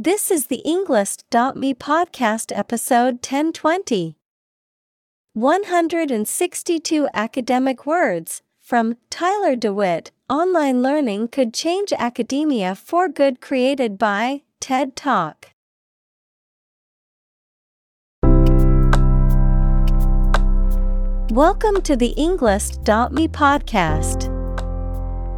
This is the Englist.me podcast episode 1020. 162 academic words from Tyler DeWitt. Online learning could change academia for good created by TED Talk. Welcome to the Englist.me podcast.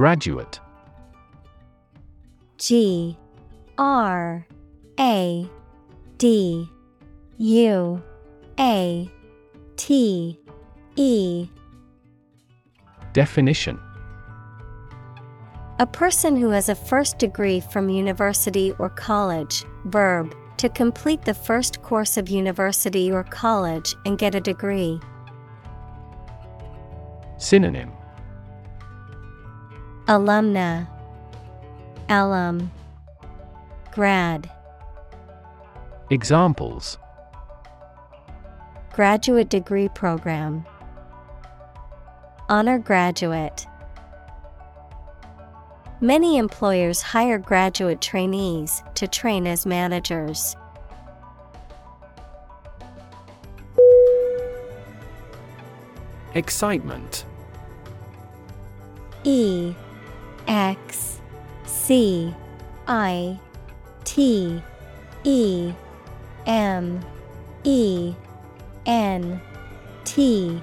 Graduate. G R A D U A T E. Definition. A person who has a first degree from university or college, verb, to complete the first course of university or college and get a degree. Synonym Alumna, alum, grad, Examples. Graduate degree program, honor graduate. Many employers hire graduate trainees to train as managers. Excitement. E X C I T E M E N T.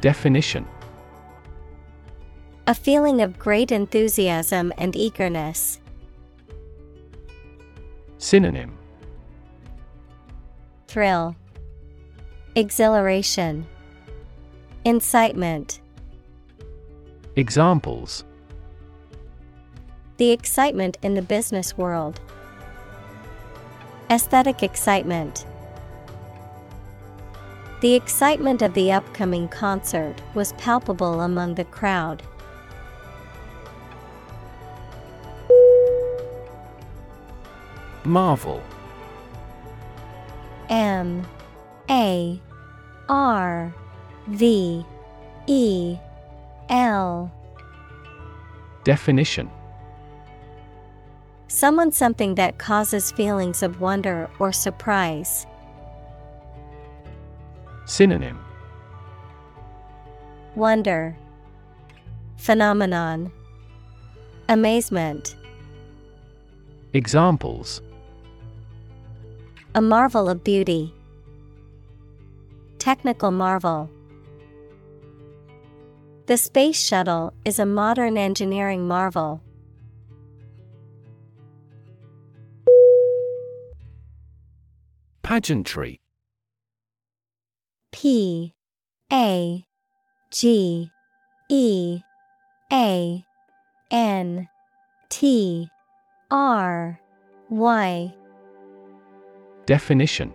Definition. A feeling of great enthusiasm and eagerness. Synonym. Thrill, Exhilaration, Incitement. Examples The excitement in the business world. Aesthetic excitement. The excitement of the upcoming concert was palpable among the crowd. Marvel M A R V E L. Definition. Someone something that causes feelings of wonder or surprise. Synonym. Wonder. Phenomenon. Amazement. Examples. A marvel of beauty. Technical marvel. The Space Shuttle is a modern engineering marvel. Pageantry. P A G E A N T R Y. Definition.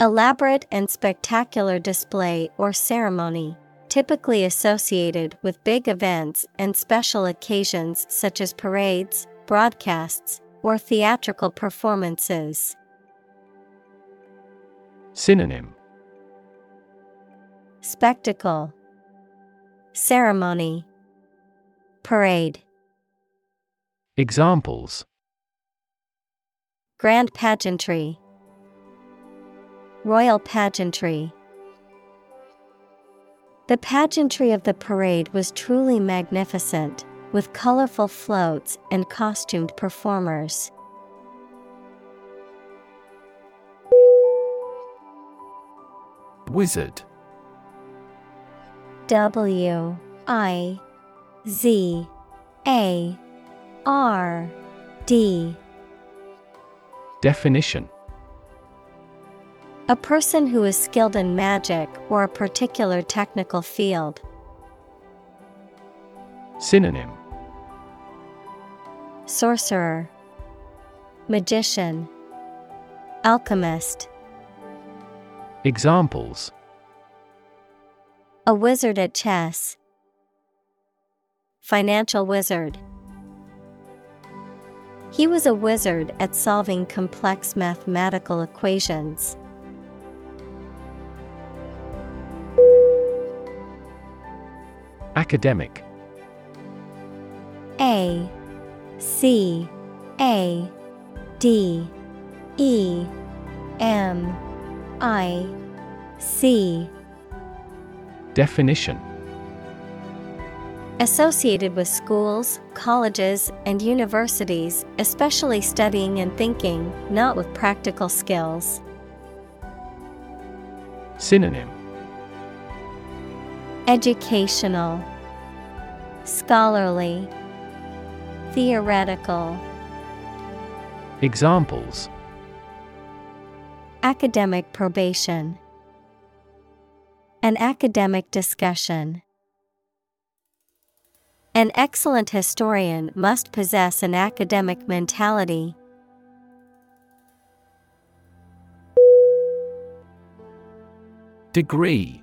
Elaborate and spectacular display or ceremony, typically associated with big events and special occasions such as parades, broadcasts, or theatrical performances. Synonym. Spectacle, Ceremony, Parade, Examples. Grand Pageantry, Royal Pageantry. The pageantry of the parade was truly magnificent, with colorful floats and costumed performers. Wizard. W I Z A R D. Definition A person who is skilled in magic or a particular technical field. Synonym Sorcerer, Magician, Alchemist. Examples A wizard at chess. Financial wizard. He was a wizard at solving complex mathematical equations. Academic. A C A D E M I C. Definition. Associated with schools, colleges, and universities, especially studying and thinking, not with practical skills. Synonym Educational, Scholarly, Theoretical. Examples Academic probation. An academic discussion. An excellent historian must possess an academic mentality. Degree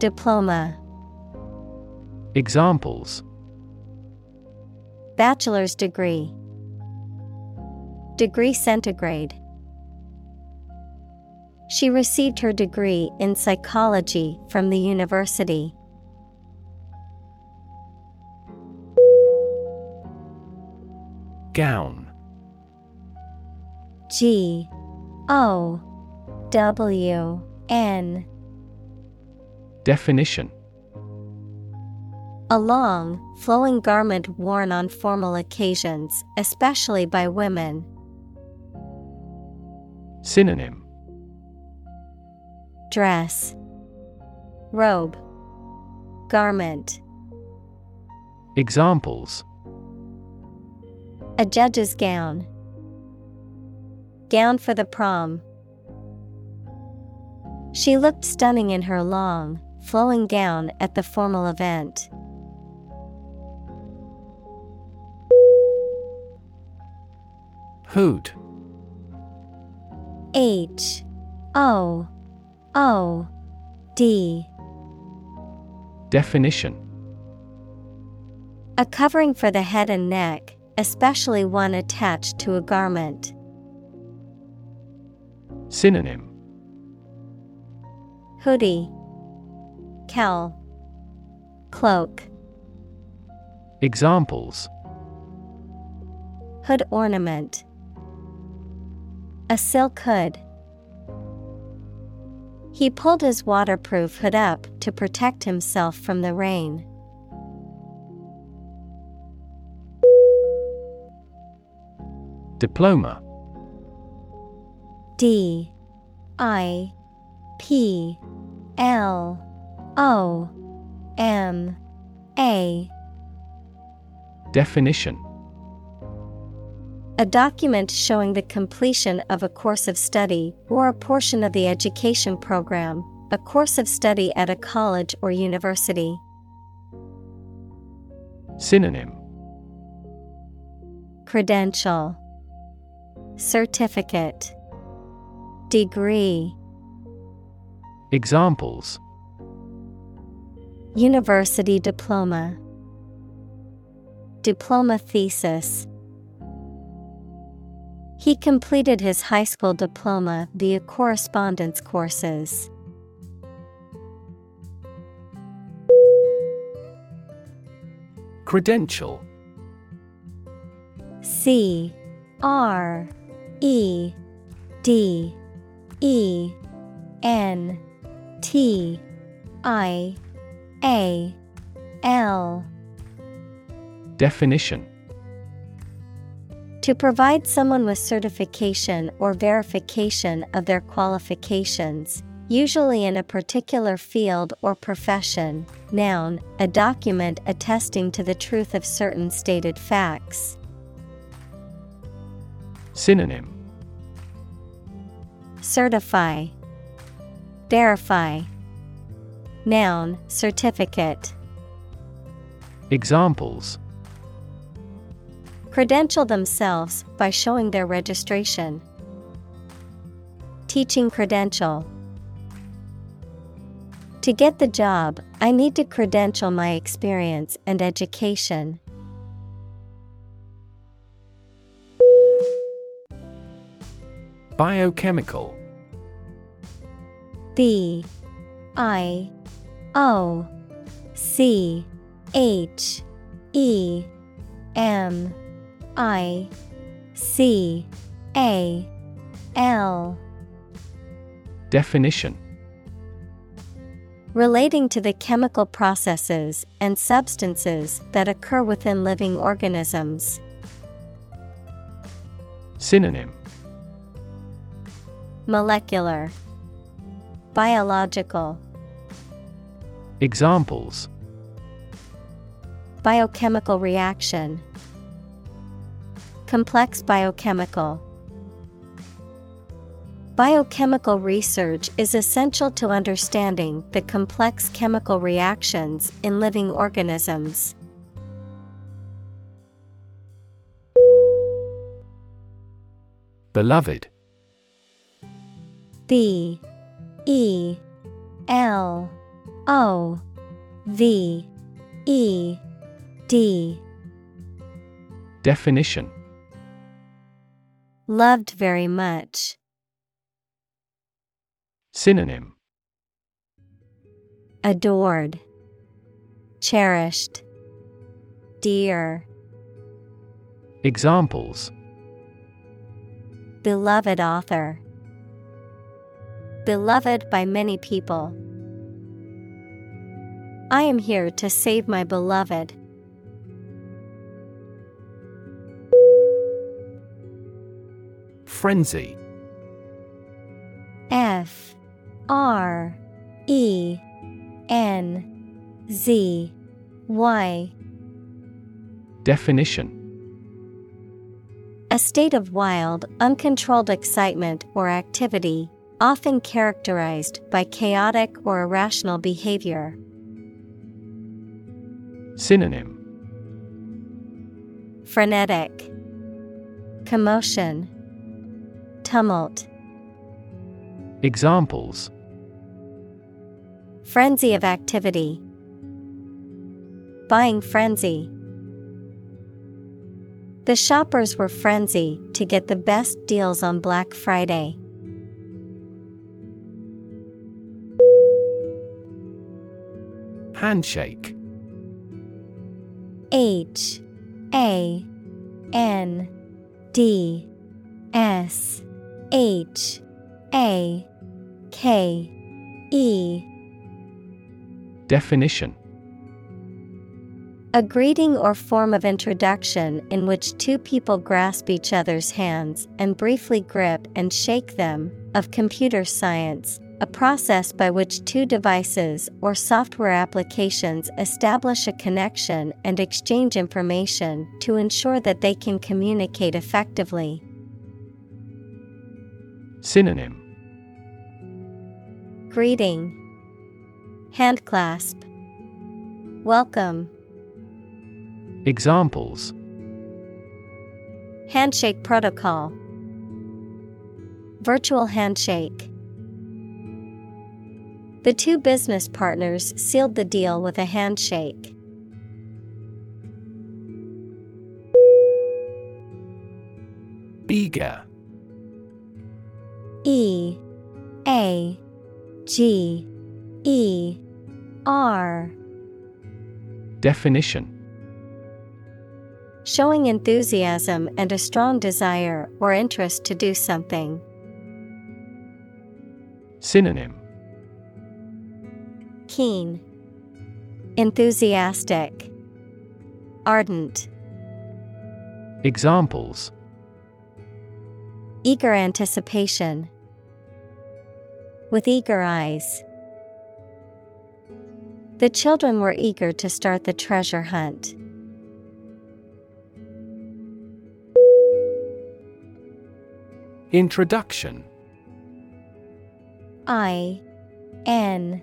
Diploma. Examples. Bachelor's degree. Degree centigrade. She received her degree in psychology from the university. Gown. G O W N Definition A long, flowing garment worn on formal occasions, especially by women. Synonym Dress Robe Garment Examples A judge's gown. Gown for the prom. She looked stunning in her long, flowing gown at the formal event. Hood H O O D. Definition. A covering for the head and neck, especially one attached to a garment. Synonym. Hoodie Cowl Cloak. Examples. Hood ornament. A silk hood. He pulled his waterproof hood up to protect himself from the rain. Diploma. D I P L O M A. Definition. A document showing the completion of a course of study or a portion of the education program, a course of study at a college or university. Synonym. Credential. Certificate. Degree. Examples University diploma, Diploma thesis. He completed his high school diploma via correspondence courses. Credential C R E D E N T I A L Definition To provide someone with certification or verification of their qualifications, usually in a particular field or profession. Noun, a document attesting to the truth of certain stated facts. Synonym Certify, Verify. Noun, certificate. Examples Credential themselves by showing their registration. Teaching credential. To get the job, I need to credential my experience and education. Biochemical B I O C H E M I C A L. Definition. Relating to the chemical processes and substances that occur within living organisms. Synonym. Molecular. Biological Examples. Biochemical reaction. Complex biochemical. Biochemical research is essential to understanding the complex chemical reactions in living organisms. Beloved. B E L O V E D. Definition. Loved very much. Synonym. Adored, Cherished, Dear, Examples. Beloved author. Beloved by many people. I am here to save my beloved. Frenzy F R E N Z Y Definition A state of wild, uncontrolled excitement or activity, often characterized by chaotic or irrational behavior. Synonym. Frenetic, Commotion, Tumult, Examples. Frenzy of activity, Buying frenzy. The shoppers were frenzied to get the best deals on Black Friday. Handshake H A N D S H A K E. Definition. A greeting or form of introduction in which two people grasp each other's hands and briefly grip and shake them, of computer science, a process by which two devices or software applications establish a connection and exchange information to ensure that they can communicate effectively. Synonym. Greeting, Handclasp, Welcome, Examples. Handshake Protocol, Virtual Handshake. The two business partners sealed the deal with a handshake. Eager. E. A. G. E. R. Definition. Showing enthusiasm and a strong desire or interest to do something. Synonym Keen, Enthusiastic, Ardent, Examples Eager anticipation. With eager eyes. The children were eager to start the treasure hunt. Introduction I N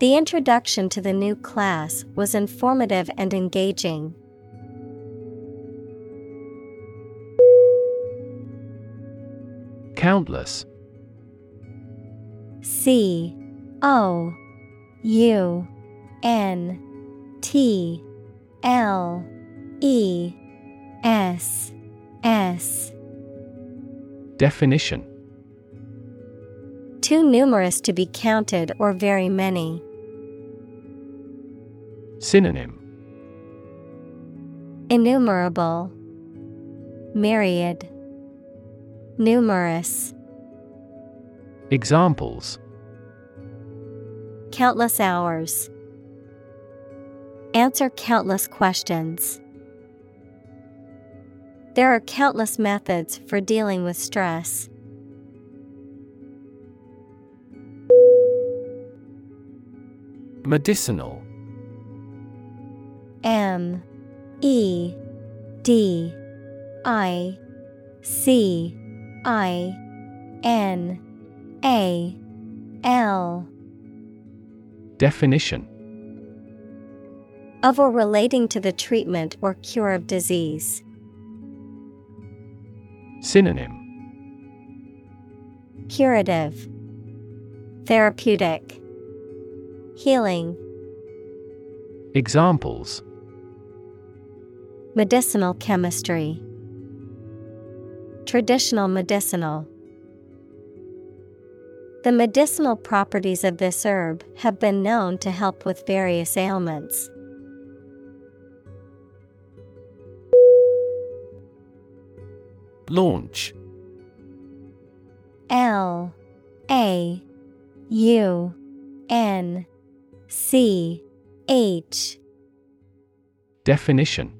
The introduction to the new class was informative and engaging. Countless C O U N T L E S S Definition Too numerous to be counted or very many. Synonym Innumerable Myriad Numerous Examples Countless hours. Answer countless questions. There are countless methods for dealing with stress. Medicinal M E D I C I N A L. Definition. Of or relating to the treatment or cure of disease. Synonym. Curative. Therapeutic. Healing. Examples Medicinal chemistry. Traditional medicinal. The medicinal properties of this herb have been known to help with various ailments. Launch. L A U N C H. Definition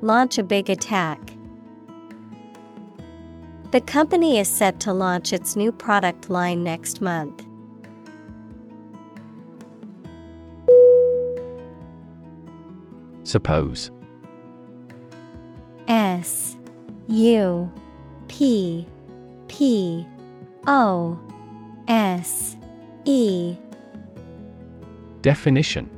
Launch a big attack. The company is set to launch its new product line next month. Suppose S U P P O S E Definition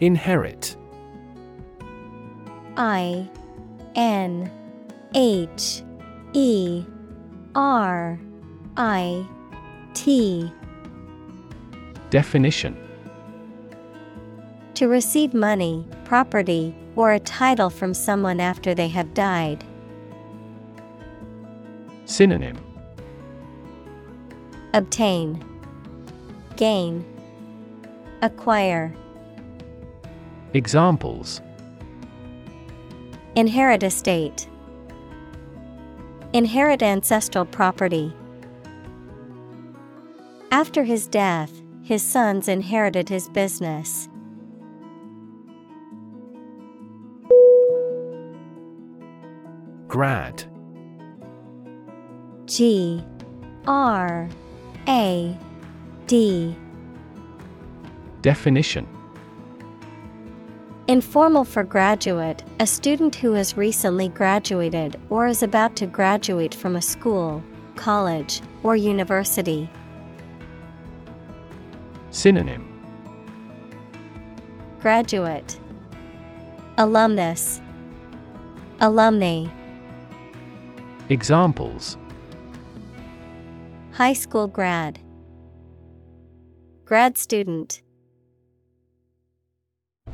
Inherit. I N H E R I T. Definition. To receive money, property, or a title from someone after they have died. Synonym. Obtain, Gain, Acquire. Examples. Inherit estate. Inherit ancestral property. After his death, his sons inherited his business. Grad. G. R. A. D. Definition Informal for graduate, a student who has recently graduated or is about to graduate from a school, college, or university. Synonym. Graduate. Alumnus. Alumni. Examples. High school grad. Grad student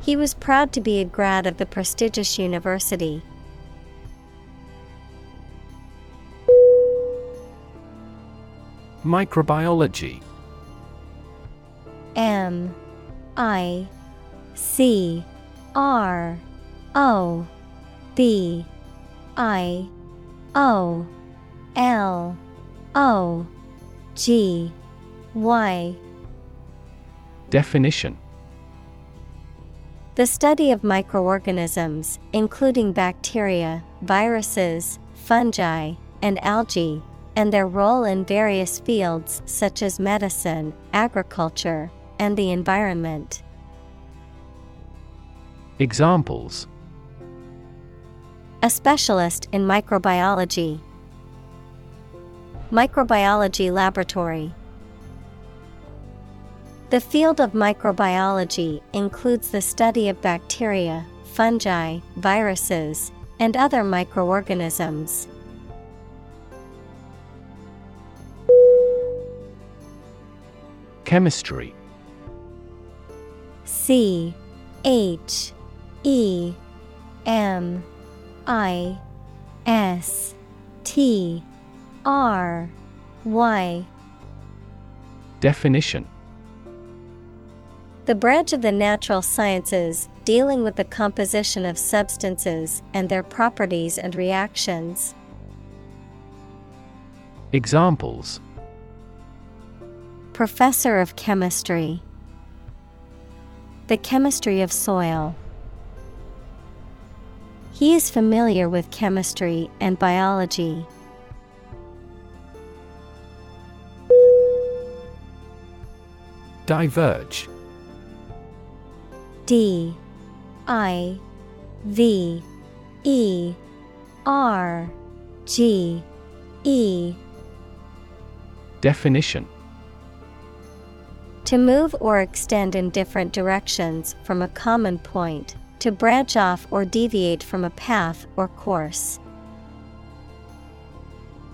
He was proud to be a grad of the prestigious university. Microbiology. M I C R O B I O L O G Y. Definition The study of microorganisms, including bacteria, viruses, fungi, and algae, and their role in various fields such as medicine, agriculture, and the environment. Examples A specialist in microbiology. Microbiology laboratory. The field of microbiology includes the study of bacteria, fungi, viruses, and other microorganisms. Chemistry. C H E M I S T R Y. Definition The branch of the natural sciences dealing with the composition of substances and their properties and reactions. Examples Professor of Chemistry The chemistry of soil. He is familiar with chemistry and biology. Diverge D I V E R G E. Definition. To move or extend in different directions from a common point, to branch off or deviate from a path or course.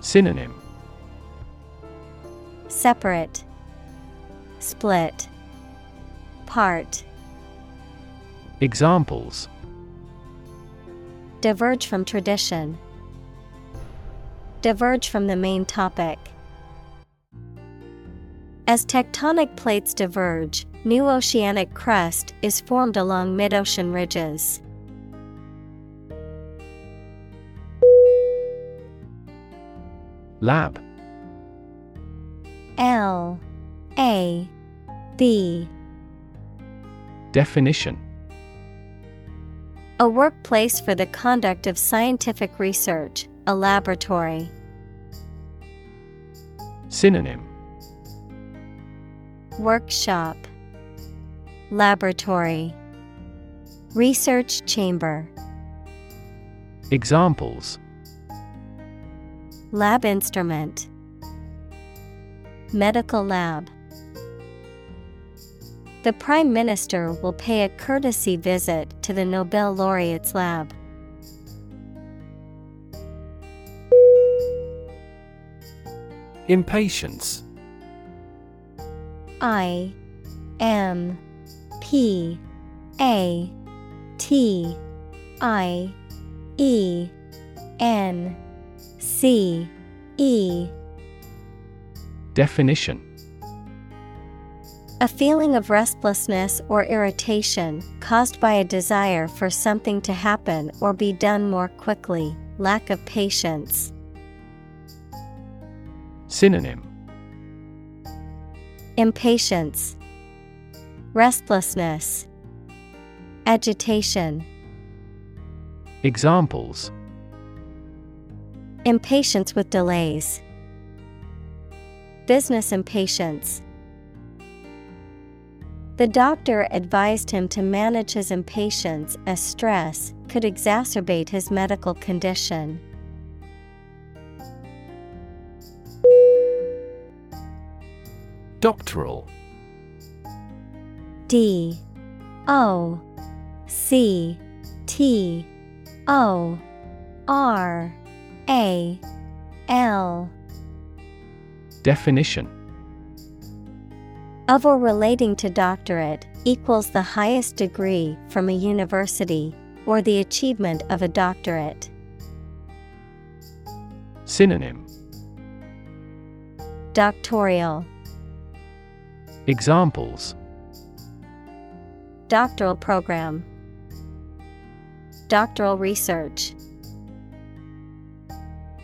Synonym. Separate, Split, Part, Examples Diverge from tradition, Diverge from the main topic. As tectonic plates diverge, new oceanic crust is formed along mid ocean ridges. Lab L A B. Definition A workplace for the conduct of scientific research, a laboratory. Synonym Workshop, Laboratory, Research Chamber. Examples Lab instrument, Medical lab. The Prime Minister will pay a courtesy visit to the Nobel laureate's lab. Impatience. I M P A T I E N C E. Definition A feeling of restlessness or irritation caused by a desire for something to happen or be done more quickly, lack of patience. Synonym Impatience, Restlessness, Agitation. Examples Impatience with delays. Business impatience. The doctor advised him to manage his impatience as stress could exacerbate his medical condition. Doctoral. D. O. C. T. O. R. A. L. Definition of or relating to doctorate equals the highest degree from a university or the achievement of a doctorate. Synonym. Doctoral Examples. Doctoral program. Doctoral research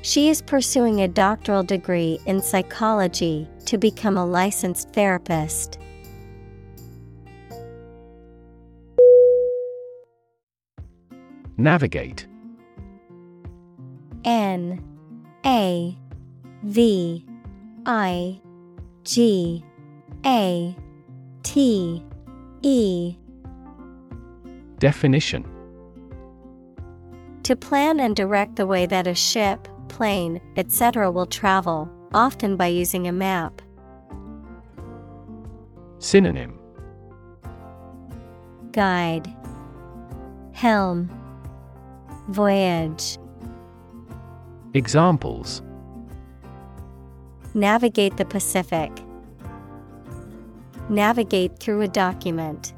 She is pursuing a doctoral degree in psychology to become a licensed therapist. Navigate. N A V I G A T E. Definition. To plan and direct the way that a ship, plane, etc. will travel, often by using a map. Synonym Guide Helm Voyage Examples Navigate the Pacific. Navigate through a document.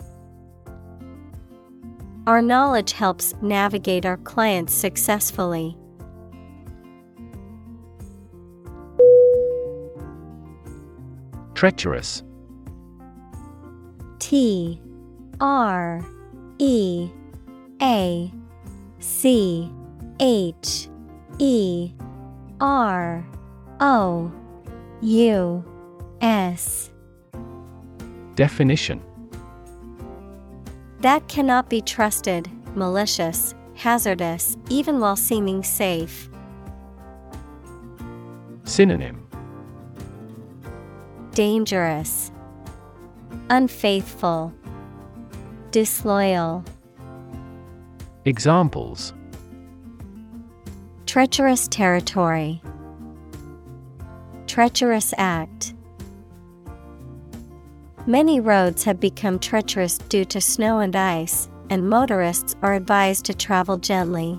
Our knowledge helps navigate our clients successfully. Treacherous. T R E A C H E R O U S. Definition. That cannot be trusted, malicious, hazardous, even while seeming safe. Synonym Dangerous, Unfaithful, Disloyal. Examples Treacherous territory. Treacherous act. Many roads have become treacherous due to snow and ice, and motorists are advised to travel gently.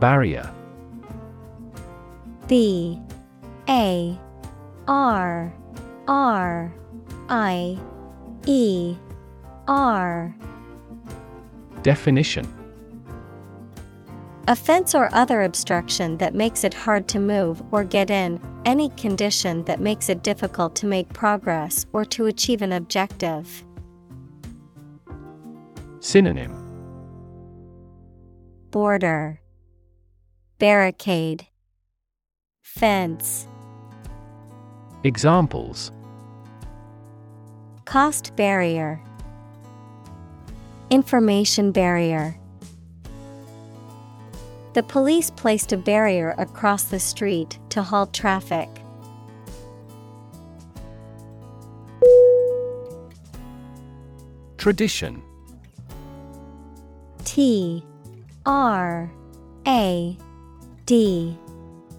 Barrier B A R R I E R. Definition. A fence or other obstruction that makes it hard to move or get in, any condition that makes it difficult to make progress or to achieve an objective. Synonym. Border, Barricade, Fence. Examples Cost barrier. Information barrier. The police placed a barrier across the street to halt traffic. Tradition T R A D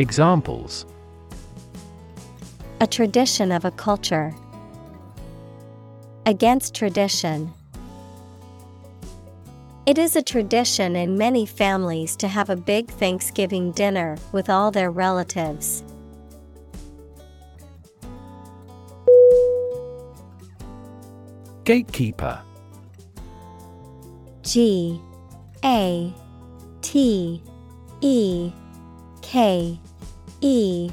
Examples A tradition of a culture. Against tradition. It is a tradition in many families to have a big Thanksgiving dinner with all their relatives. Gatekeeper G A T E K E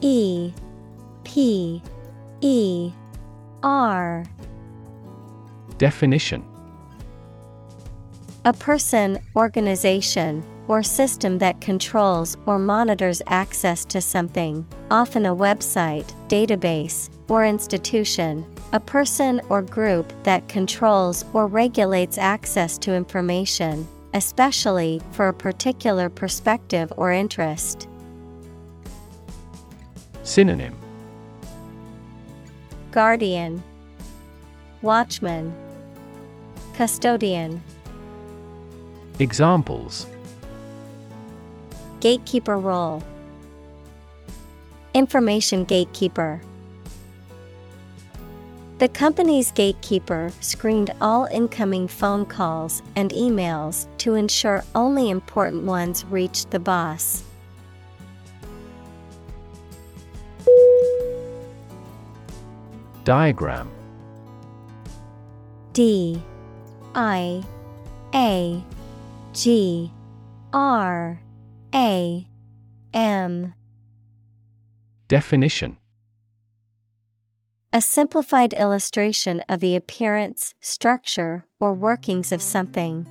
E P E R Definition A person, organization, or system that controls or monitors access to something, often a website, database, or institution. A person or group that controls or regulates access to information, especially for a particular perspective or interest. Synonym Guardian, Watchman, Custodian. Examples Gatekeeper role. Information gatekeeper. The company's gatekeeper screened all incoming phone calls and emails to ensure only important ones reached the boss. Diagram. D I A G R A M. Definition. A simplified illustration of the appearance, structure, or workings of something.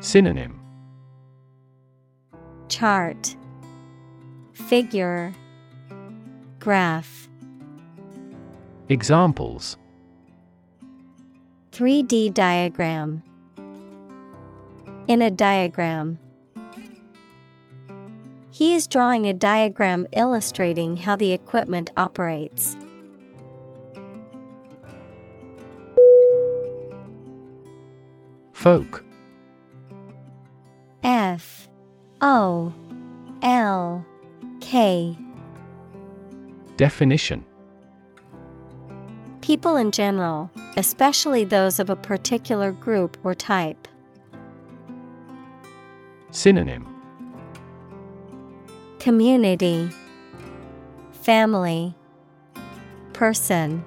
Synonym. Chart. Figure. Graph Examples. 3D diagram. In a diagram. He is drawing a diagram illustrating how the equipment operates. Folk. F. O. L. K. Definition People in general, especially those of a particular group or type. Synonym. Community. Family. Person.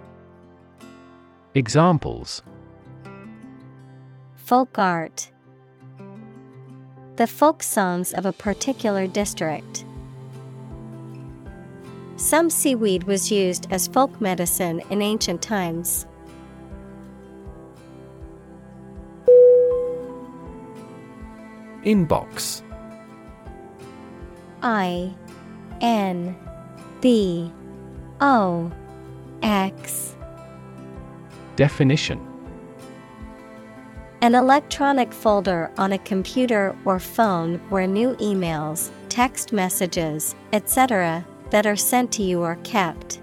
Examples. Folk art. The folk songs of a particular district. Some seaweed was used as folk medicine in ancient times. Inbox I N B O X Definition An electronic folder on a computer or phone where new emails, text messages, etc., that are sent to you are kept.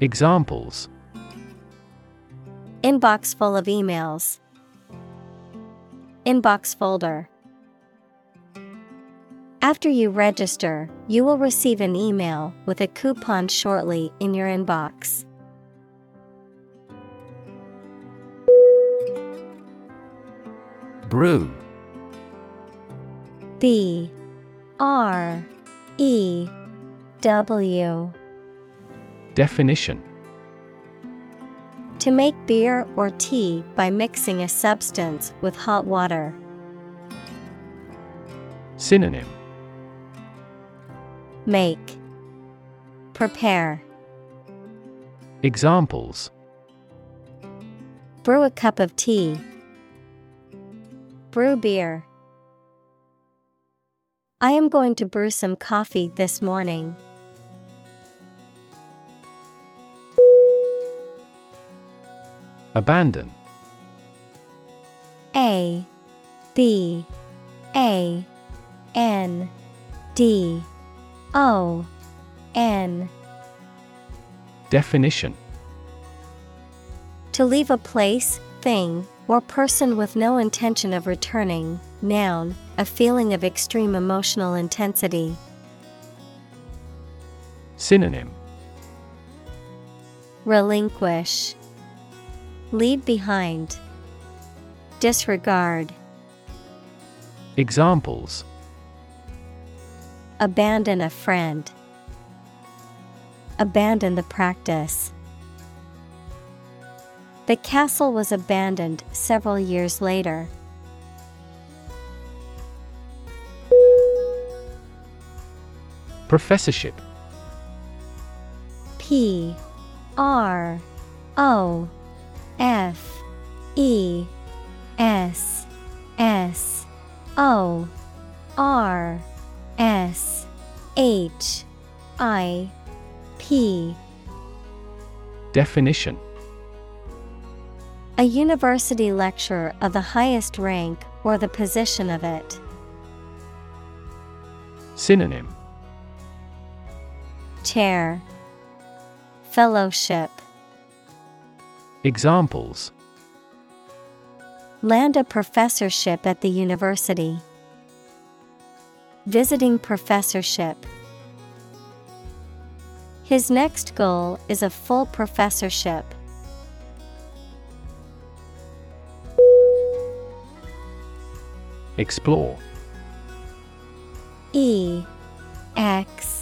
Examples Inbox full of emails. Inbox folder. After you register, you will receive an email with a coupon shortly in your inbox. Brew B R E W Definition To make beer or tea by mixing a substance with hot water. Synonym Make Prepare Examples Brew a cup of tea. Brew beer. I am going to brew some coffee this morning. Abandon A B A N D O N Definition To leave a place, thing, or person with no intention of returning. Noun, a feeling of extreme emotional intensity. Synonym Relinquish. Leave behind. Disregard. Examples Abandon a friend. Abandon the practice. The castle was abandoned several years later. Professorship. P R O F E S S O R S H I P. Definition. A university lecturer of the highest rank or the position of it. Synonym Chair Fellowship Examples Land a professorship at the university. Visiting professorship. His next goal is a full professorship. Explore E X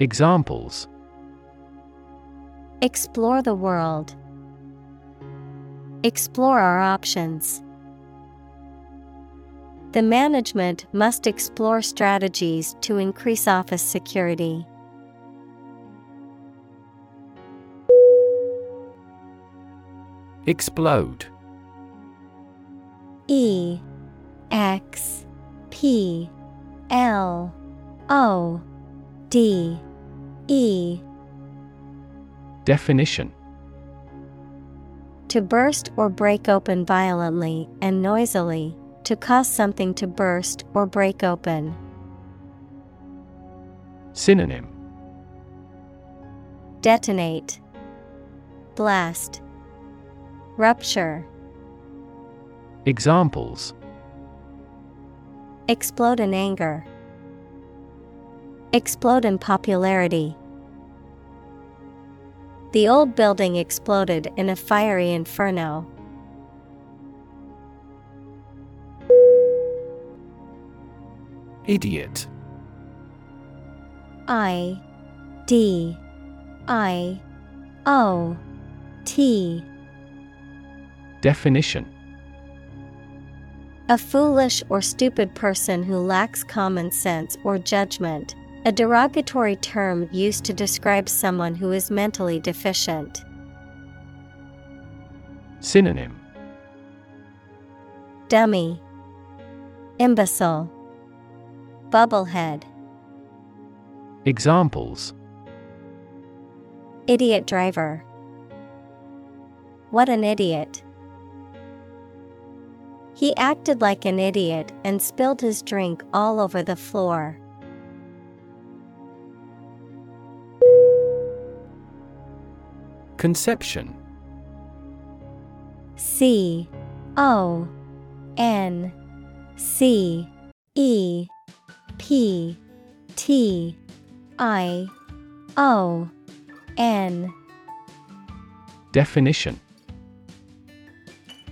Examples Explore the world, Explore our options. The management must explore strategies to increase office security. Explode E X P L O D E. Definition. To burst or break open violently and noisily, to cause something to burst or break open. Synonym. Detonate, Blast, Rupture, Examples. Explode in anger, Explode in popularity. The old building exploded in a fiery inferno. Idiot I D I O T Definition A foolish or stupid person who lacks common sense or judgment, a derogatory term used to describe someone who is mentally deficient. Synonym Dummy, Imbecile, Bubblehead, Examples Idiot driver. What an idiot. He acted like an idiot and spilled his drink all over the floor. Conception. C O N C E P T I O N. Definition.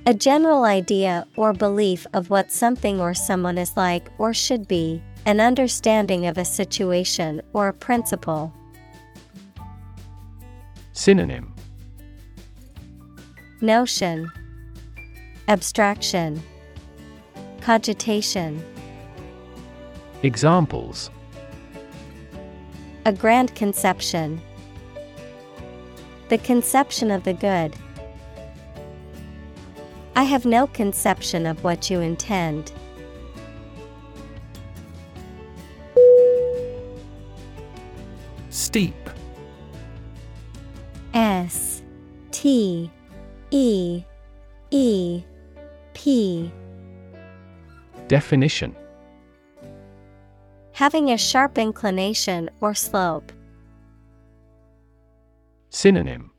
A general idea or belief of what something or someone is like or should be, an understanding of a situation or a principle. Synonym Notion Abstraction Cogitation Examples A grand conception. The conception of the good. I have no conception of what you intend. Steep S T E E P. Definition. Having a sharp inclination or slope. Synonym.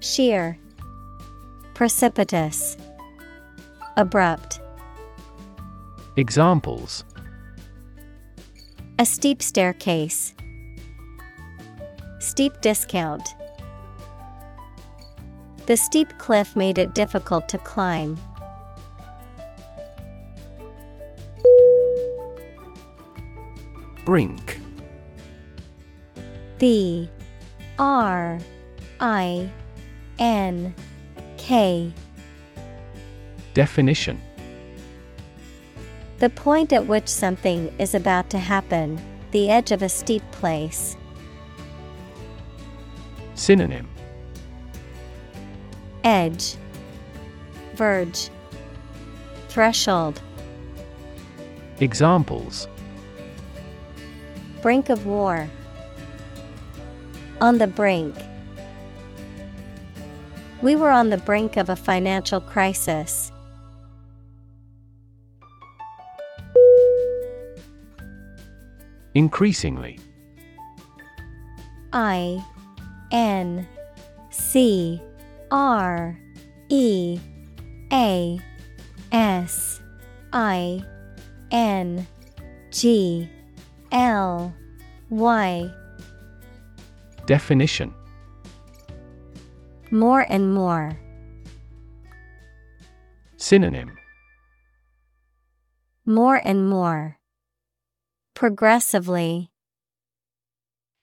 Sheer Precipitous. Abrupt. Examples. A steep staircase. Steep discount. The steep cliff made it difficult to climb. Brink. B R I N K. Definition. The point at which something is about to happen, the edge of a steep place. Synonym Edge Verge Threshold Examples Brink of war. On the brink. We were on the brink of a financial crisis. Increasingly I N C R E A S I N G L Y Definition More and more. Synonym More and more. Progressively.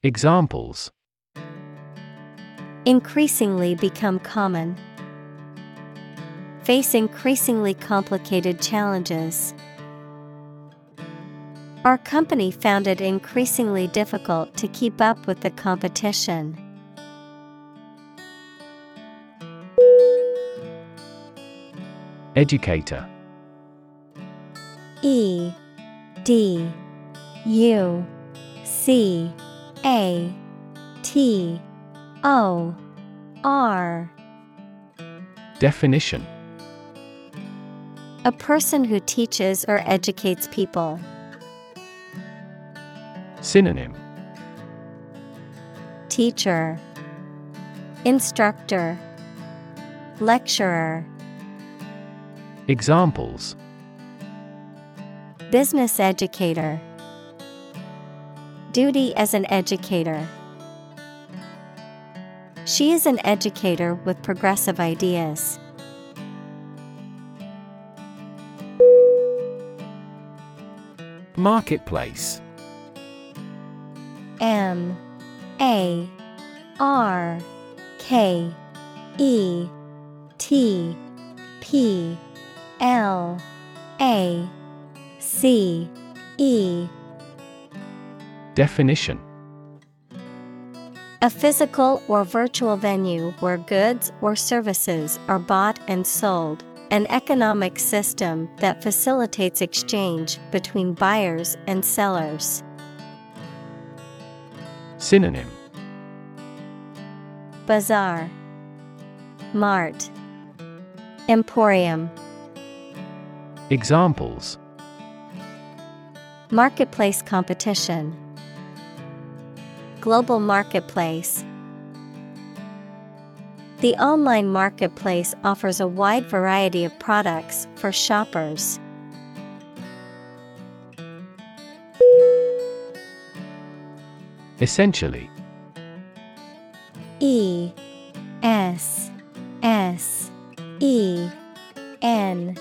Examples Increasingly become common. Face increasingly complicated challenges. Our company found it increasingly difficult to keep up with the competition. Educator E D U C A T O R Definition. A person who teaches or educates people. Synonym. Teacher. Instructor. Lecturer. Examples. Business educator. Duty as an educator. She is an educator with progressive ideas. Marketplace. M. A. R. K. E. T. P. L. A. C. E. Definition A physical or virtual venue where goods or services are bought and sold, an economic system that facilitates exchange between buyers and sellers. Synonym. Bazaar, Mart, Emporium. Examples. Marketplace competition Global marketplace The online marketplace offers a wide variety of products for shoppers. Essentially E S S E N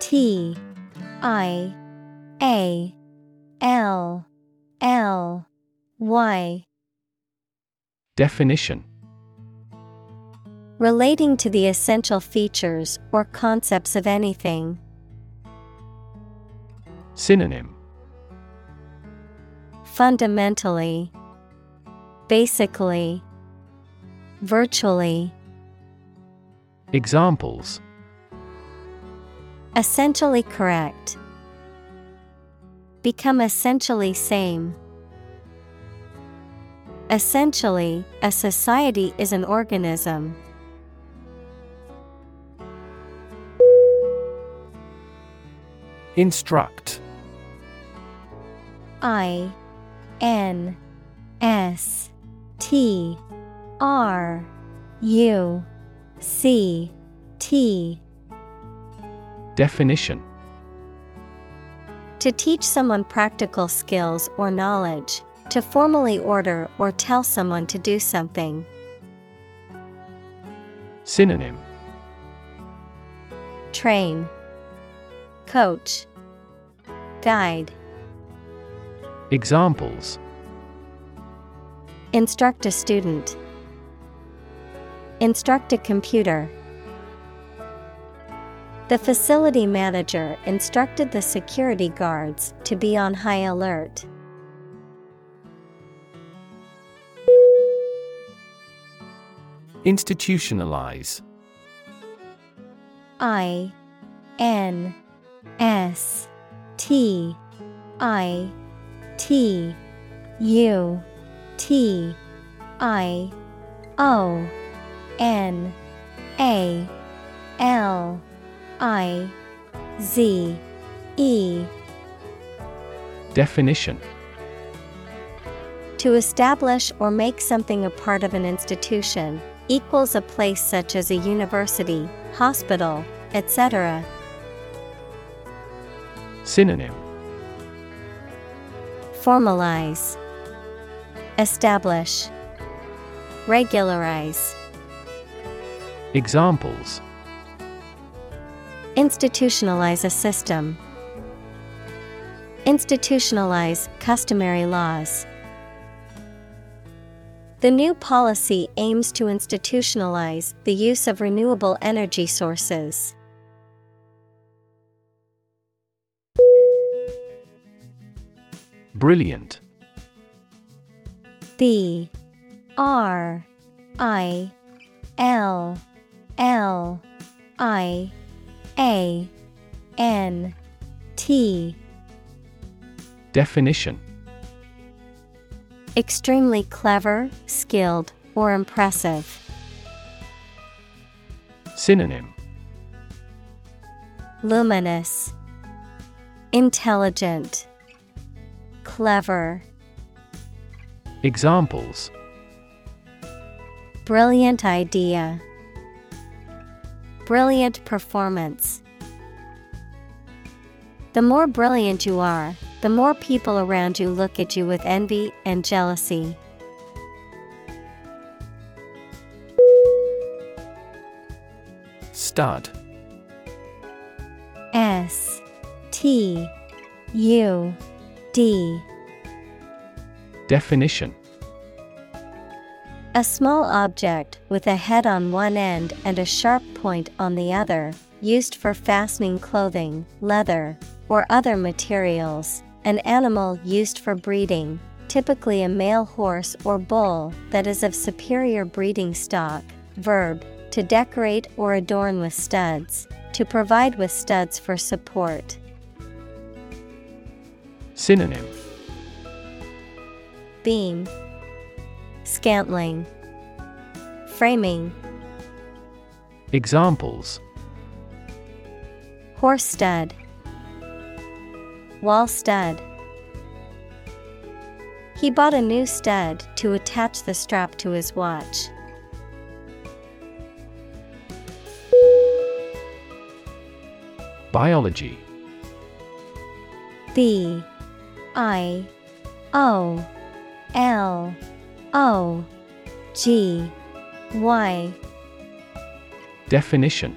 T I A L L Y Definition Relating to the essential features or concepts of anything. Synonym Fundamentally, Basically, Virtually. Examples Essentially correct. Become essentially same. Essentially, a society is an organism. Instruct. I N S T R U C T. Definition. To teach someone practical skills or knowledge, to formally order or tell someone to do something. Synonym Train, Coach, Guide. Examples Instruct a student. Instruct a computer. The facility manager instructed the security guards to be on high alert. Institutionalize. I N S T I T U T I O N A L I Z E. Definition. To establish or make something a part of an institution equals a place such as a university, hospital, etc. Synonym Formalize, Establish, Regularize. Examples Institutionalize a system. Institutionalize customary laws. The new policy aims to institutionalize the use of renewable energy sources. Brilliant. B R I L L I A N T. Definition Extremely clever, skilled, or impressive. Synonym Luminous, Intelligent, Clever. Examples Brilliant idea. Brilliant performance. The more brilliant you are, the more people around you look at you with envy and jealousy. Stud S T U D Definition A small object with a head on one end and a sharp point on the other, used for fastening clothing, leather, or other materials. An animal used for breeding, typically a male horse or bull that is of superior breeding stock. Verb to decorate or adorn with studs, to provide with studs for support. Synonym Beam, Scantling, Framing. Examples Horse stud, Wall stud. He bought a new stud to attach the strap to his watch. Biology B I O L O G Y Definition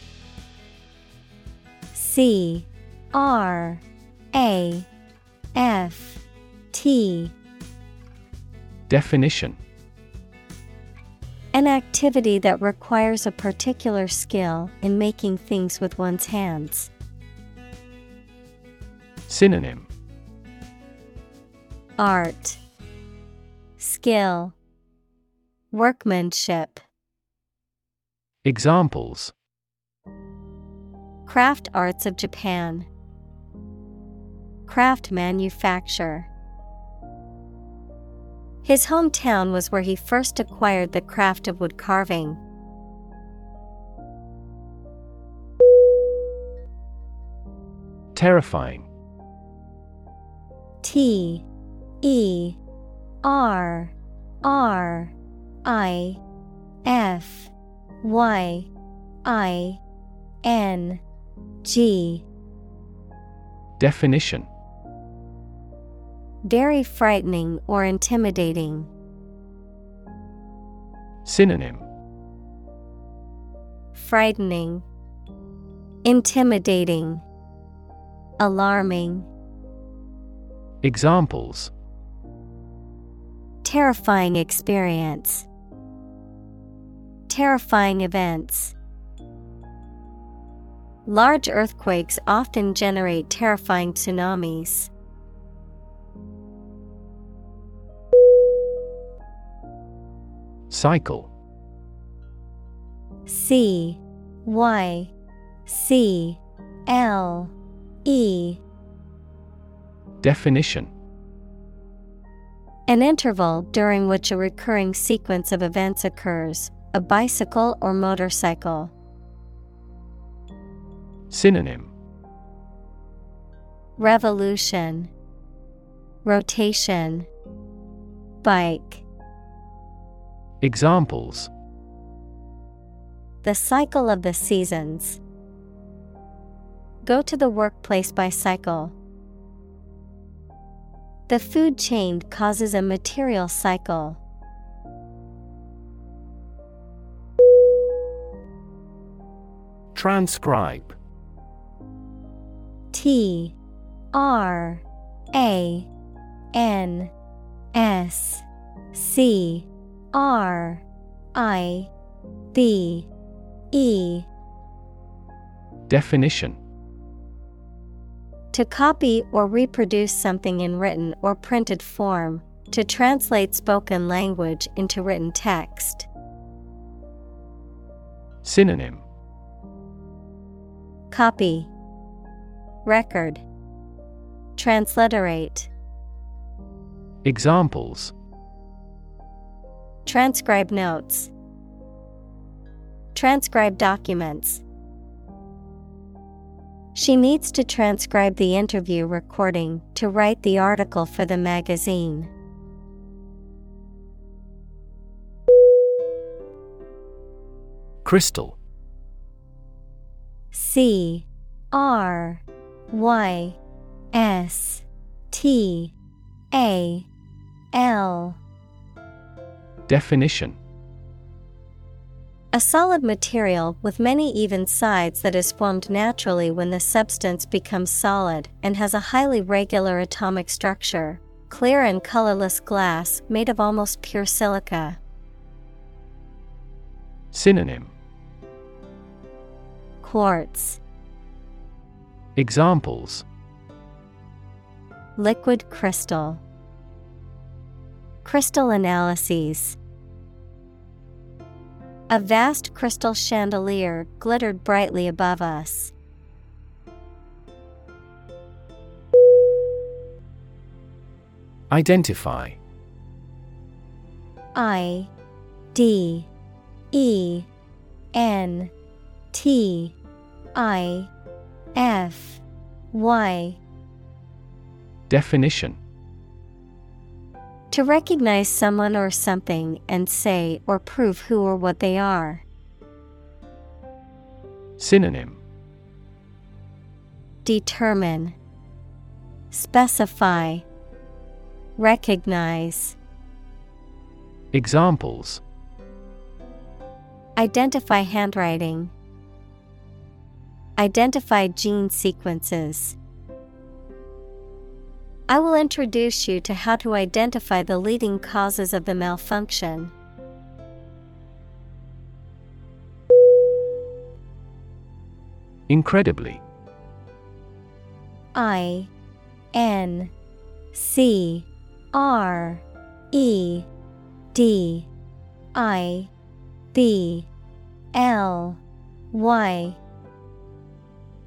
C R A F T Definition. An activity that requires a particular skill in making things with one's hands. Synonym. Art. Skill. Workmanship. Examples Craft Arts of Japan. Craft Manufacture. His hometown was where he first acquired the craft of wood carving. Terrifying. T E R R I F Y I N G. Definition. Very frightening or intimidating. Synonym. Frightening, Intimidating, Alarming, Examples. Terrifying experience. Terrifying events. Large earthquakes often generate terrifying tsunamis. Cycle. C. Y. C. L. E. Definition. An interval during which a recurring sequence of events occurs, a bicycle or motorcycle. Synonym Revolution, Rotation, Bike. Examples The cycle of the seasons. Go to the workplace by cycle. The food chain causes a material cycle. Transcribe T R A N S C R I B E Definition. To copy or reproduce something in written or printed form, to translate spoken language into written text. Synonym. Copy Record. Transliterate. Examples. Transcribe notes. Transcribe documents. She needs to transcribe the interview recording to write the article for the magazine. Crystal. C R Y S T A L Definition A solid material with many even sides that is formed naturally when the substance becomes solid and has a highly regular atomic structure. Clear and colorless glass made of almost pure silica. Synonym quartz, Examples liquid crystal, crystal analyses. A vast crystal chandelier glittered brightly above us. Identify I D E N T I F. Y. Definition. To recognize someone or something and say or prove who or what they are. Synonym. Determine. Specify. Recognize. Examples. Identify handwriting. Identify gene sequences. I will introduce you to how to identify the leading causes of the malfunction. Incredibly I N C R E D I B L Y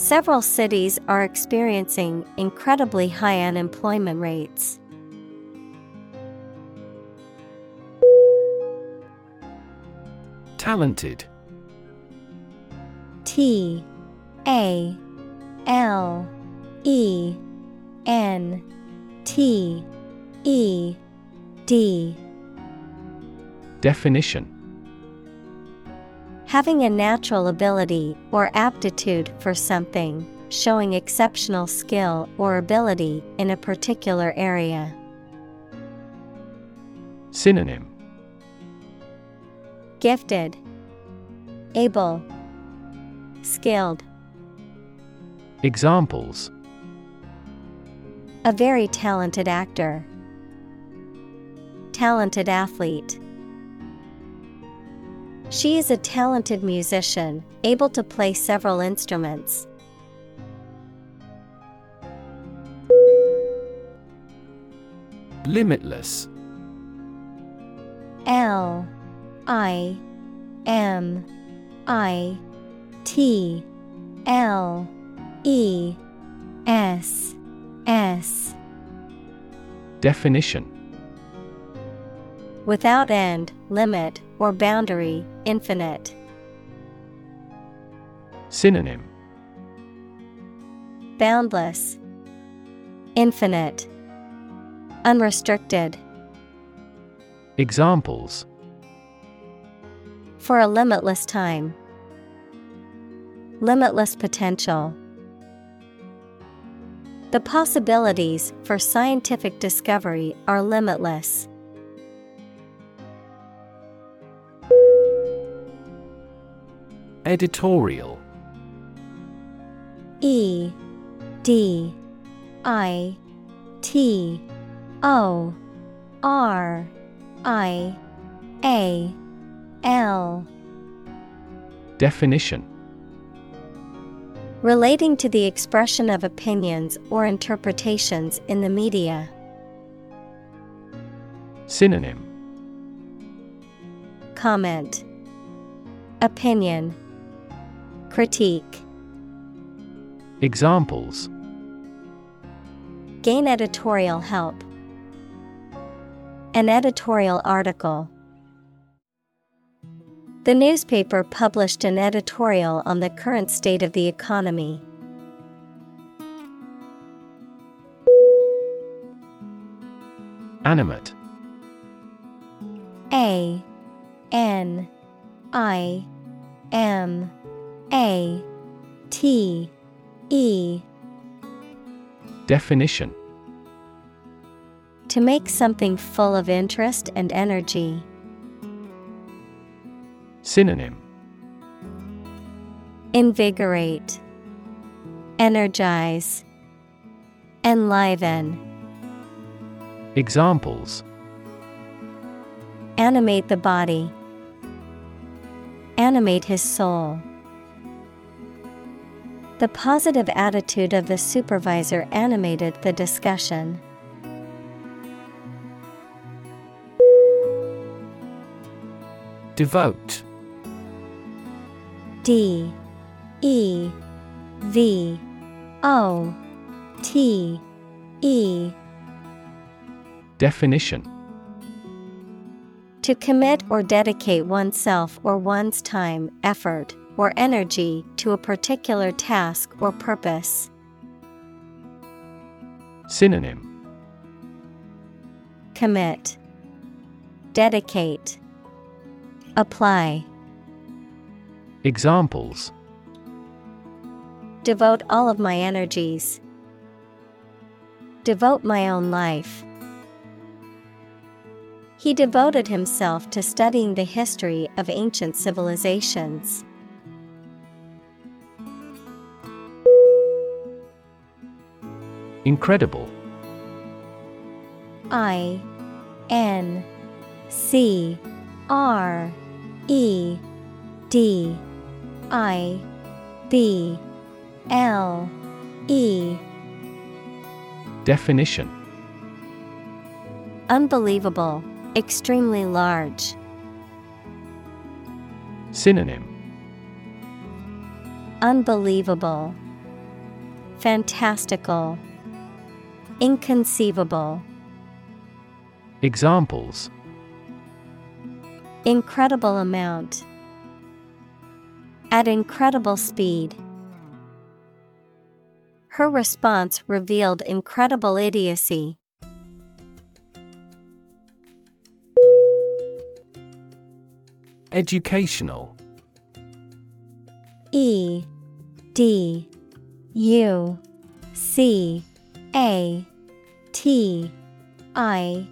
Several cities are experiencing incredibly high unemployment rates. Talented. T A L E N T E D. Definition Having a natural ability or aptitude for something, showing exceptional skill or ability in a particular area. Synonym Gifted, Able, Skilled. Examples A very talented actor. Talented athlete. She is a talented musician, able to play several instruments. Limitless. L I M I T L E S S. Definition Without end, limit, or boundary, infinite. Synonym Boundless, Infinite, Unrestricted. Examples For a limitless time. Limitless potential. The possibilities for scientific discovery are limitless. Editorial. E D I T O R I A L. Definition. Relating to the expression of opinions or interpretations in the media. Synonym. Comment. Opinion Critique Examples Gain editorial help. An editorial article. The newspaper published an editorial on the current state of the economy. Animate A N I M A T E Definition To make something full of interest and energy. Synonym Invigorate, Energize, Enliven. Examples Animate the body. Animate his soul. The positive attitude of the supervisor animated the discussion. Devote. D. E. V. O. T. E. Definition. To commit or dedicate oneself or one's time, effort, or energy to a particular task or purpose. Synonym Commit, Dedicate, Apply. Examples Devote all of my energies. Devote my own life. He devoted himself to studying the history of ancient civilizations. Incredible. I N C R E D I B L E. Definition. Unbelievable, extremely large. Synonym. Unbelievable, Fantastical, Inconceivable. Examples Incredible amount. At incredible speed. Her response revealed incredible idiocy. Educational E D U C A T I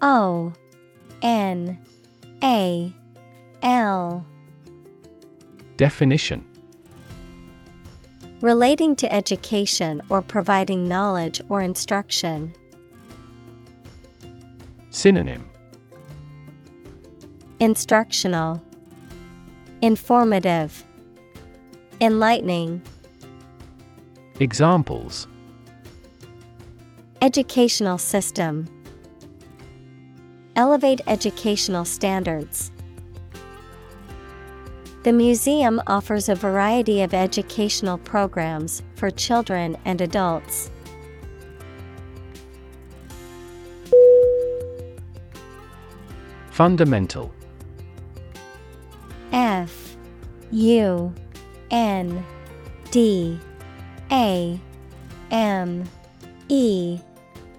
O N A L. Definition. Relating to education or providing knowledge or instruction. Synonym. Instructional, Informative, Enlightening. Examples Educational system. Elevate educational standards. The museum offers a variety of educational programs for children and adults. Fundamental F U N D A M E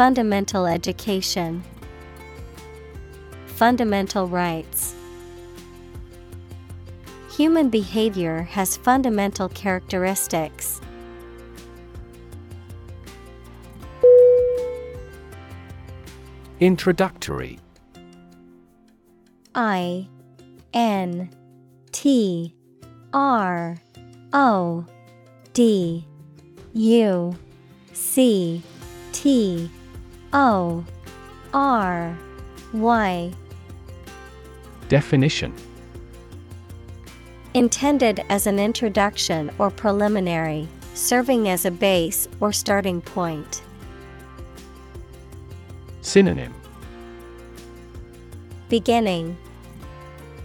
Fundamental education. Fundamental rights. Human behavior has fundamental characteristics. Introductory. I N T R O D U C T O R Y. Definition. Intended as an introduction or preliminary, serving as a base or starting point. Synonym. Beginning.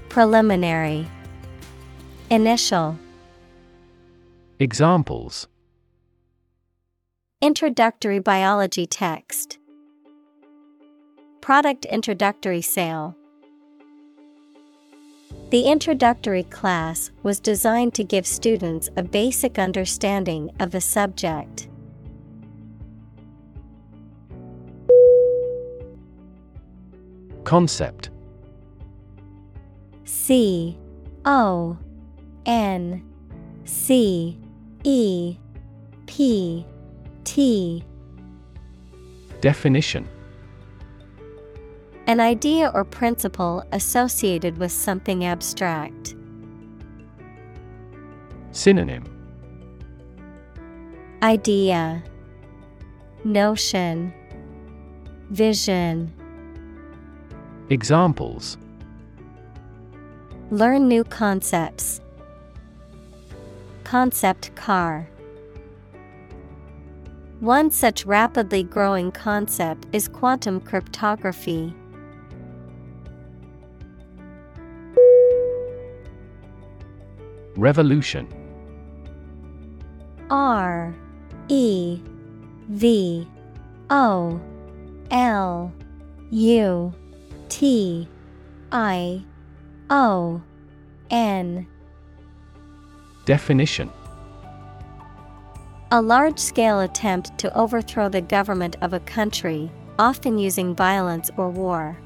Preliminary. Initial. Examples. Introductory biology text. Product introductory sale. The introductory class was designed to give students a basic understanding of the subject. Concept C O N C E P T Definition An idea or principle associated with something abstract. Synonym Idea Notion Vision Examples Learn new concepts. Concept car. One such rapidly growing concept is quantum cryptography. Revolution. R E V O L U T I O N. Definition. A large scale attempt to overthrow the government of a country, often using violence or war.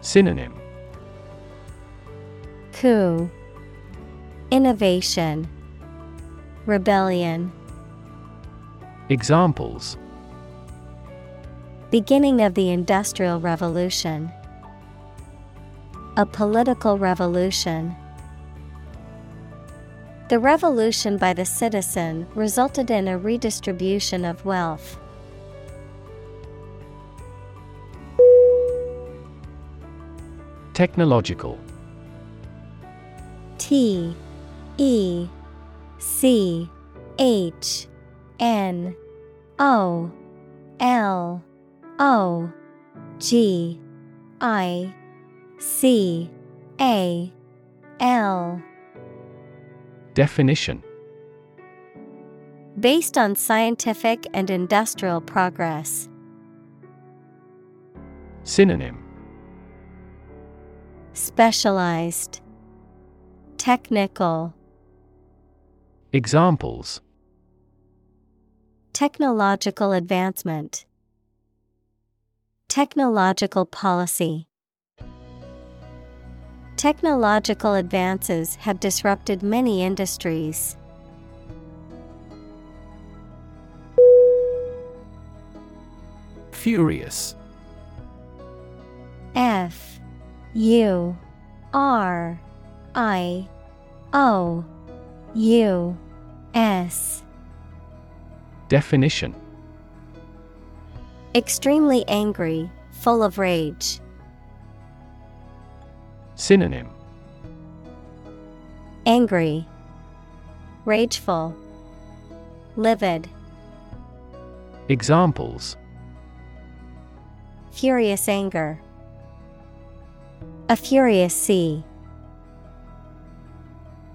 Synonym Coup. Innovation. Rebellion. Examples. Beginning of the Industrial Revolution. A political revolution. The revolution by the citizen resulted in a redistribution of wealth. Technological T E C H N O L O G I C A L. Definition. Based on scientific and industrial progress. Synonym. Specialized Technical. Examples. Technological advancement. Technological policy. Technological advances have disrupted many industries. Furious. F U R I O U S Definition Extremely angry, full of rage. Synonym Angry, Rageful, Livid. Examples Furious anger. A furious sea.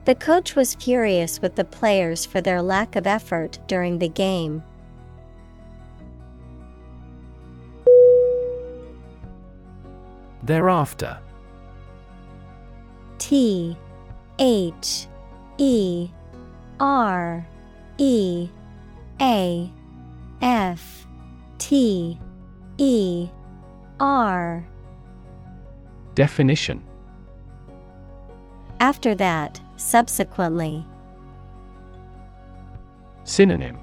The coach was furious with the players for their lack of effort during the game. Thereafter. T H E R E A F T E R. Definition. After that, subsequently. Synonym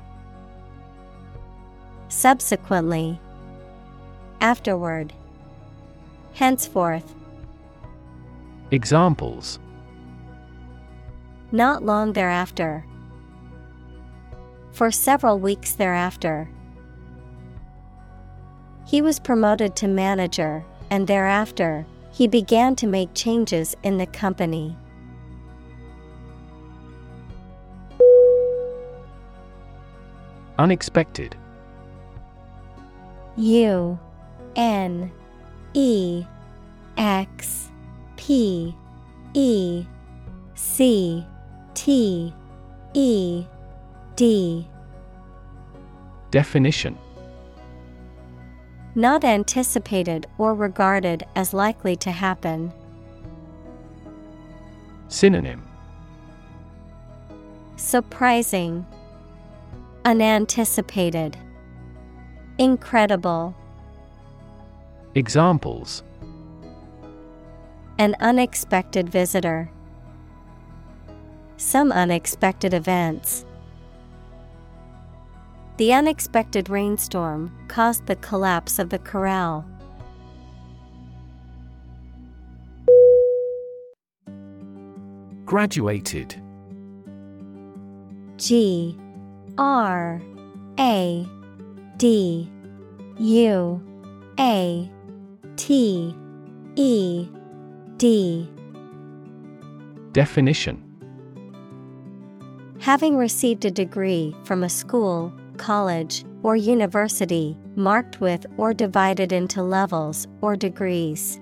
Subsequently. Afterward. Henceforth. Examples Not long thereafter. For several weeks thereafter. He was promoted to manager, and thereafter, he began to make changes in the company. Unexpected. U N E X P E C T E D. Definition. Not anticipated or regarded as likely to happen. Synonym. Surprising, Unanticipated, Incredible. Examples An unexpected visitor. Some unexpected events. The unexpected rainstorm caused the collapse of the corral. Graduated G R A D U A T E D. Definition. Having received a degree from a school, college, or university, marked with or divided into levels or degrees.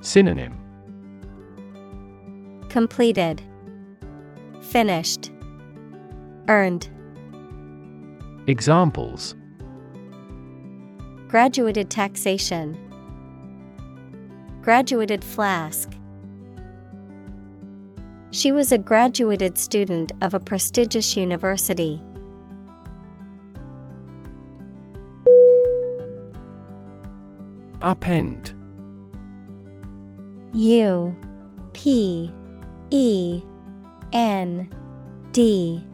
Synonym. Completed, Finished, Earned. Examples Graduated taxation, Graduated flask. She was a graduated student of a prestigious university. Upend U P E N D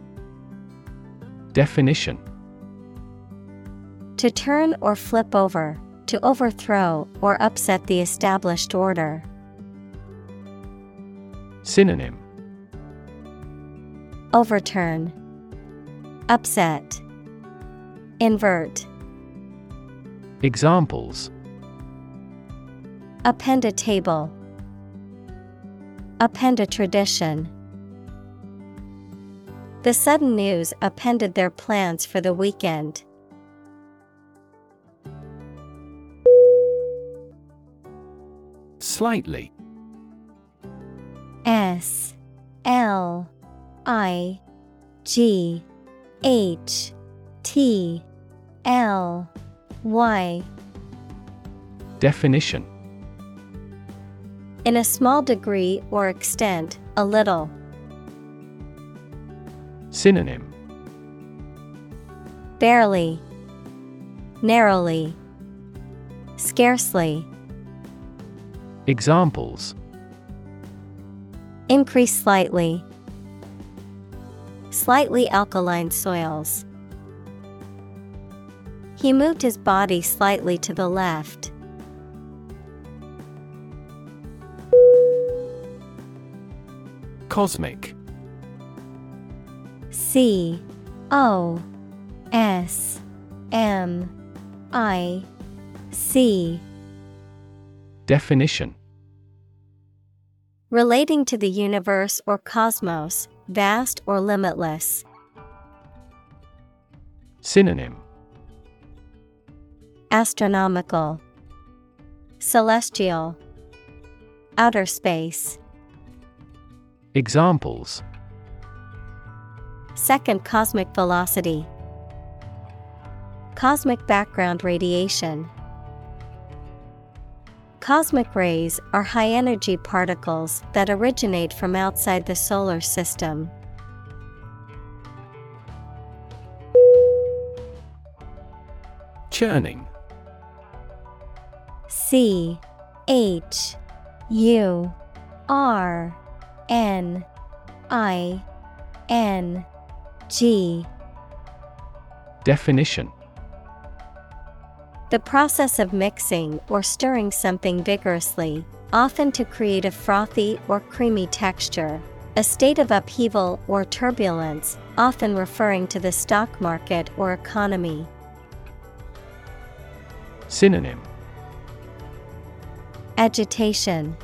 Definition To turn or flip over, to overthrow or upset the established order. Synonym Overturn, Upset, Invert. Examples Upend a table. Upend a tradition. The sudden news upended their plans for the weekend. Slightly S L I G H T L Y Definition In a small degree or extent, a little. Synonym Barely, narrowly, scarcely. Examples Increase slightly. Slightly alkaline soils. He moved his body slightly to the left. Cosmic C O S M I C. Definition. Relating to the universe or cosmos, vast or limitless. Synonym. Astronomical, Celestial, Outer space. Examples Second cosmic velocity. Cosmic background radiation. Cosmic rays are high energy particles that originate from outside the solar system. Churning C H U R N I N G. Definition. The process of mixing or stirring something vigorously, often to create a frothy or creamy texture. A state of upheaval or turbulence, often referring to the stock market or economy. Synonym. Agitation,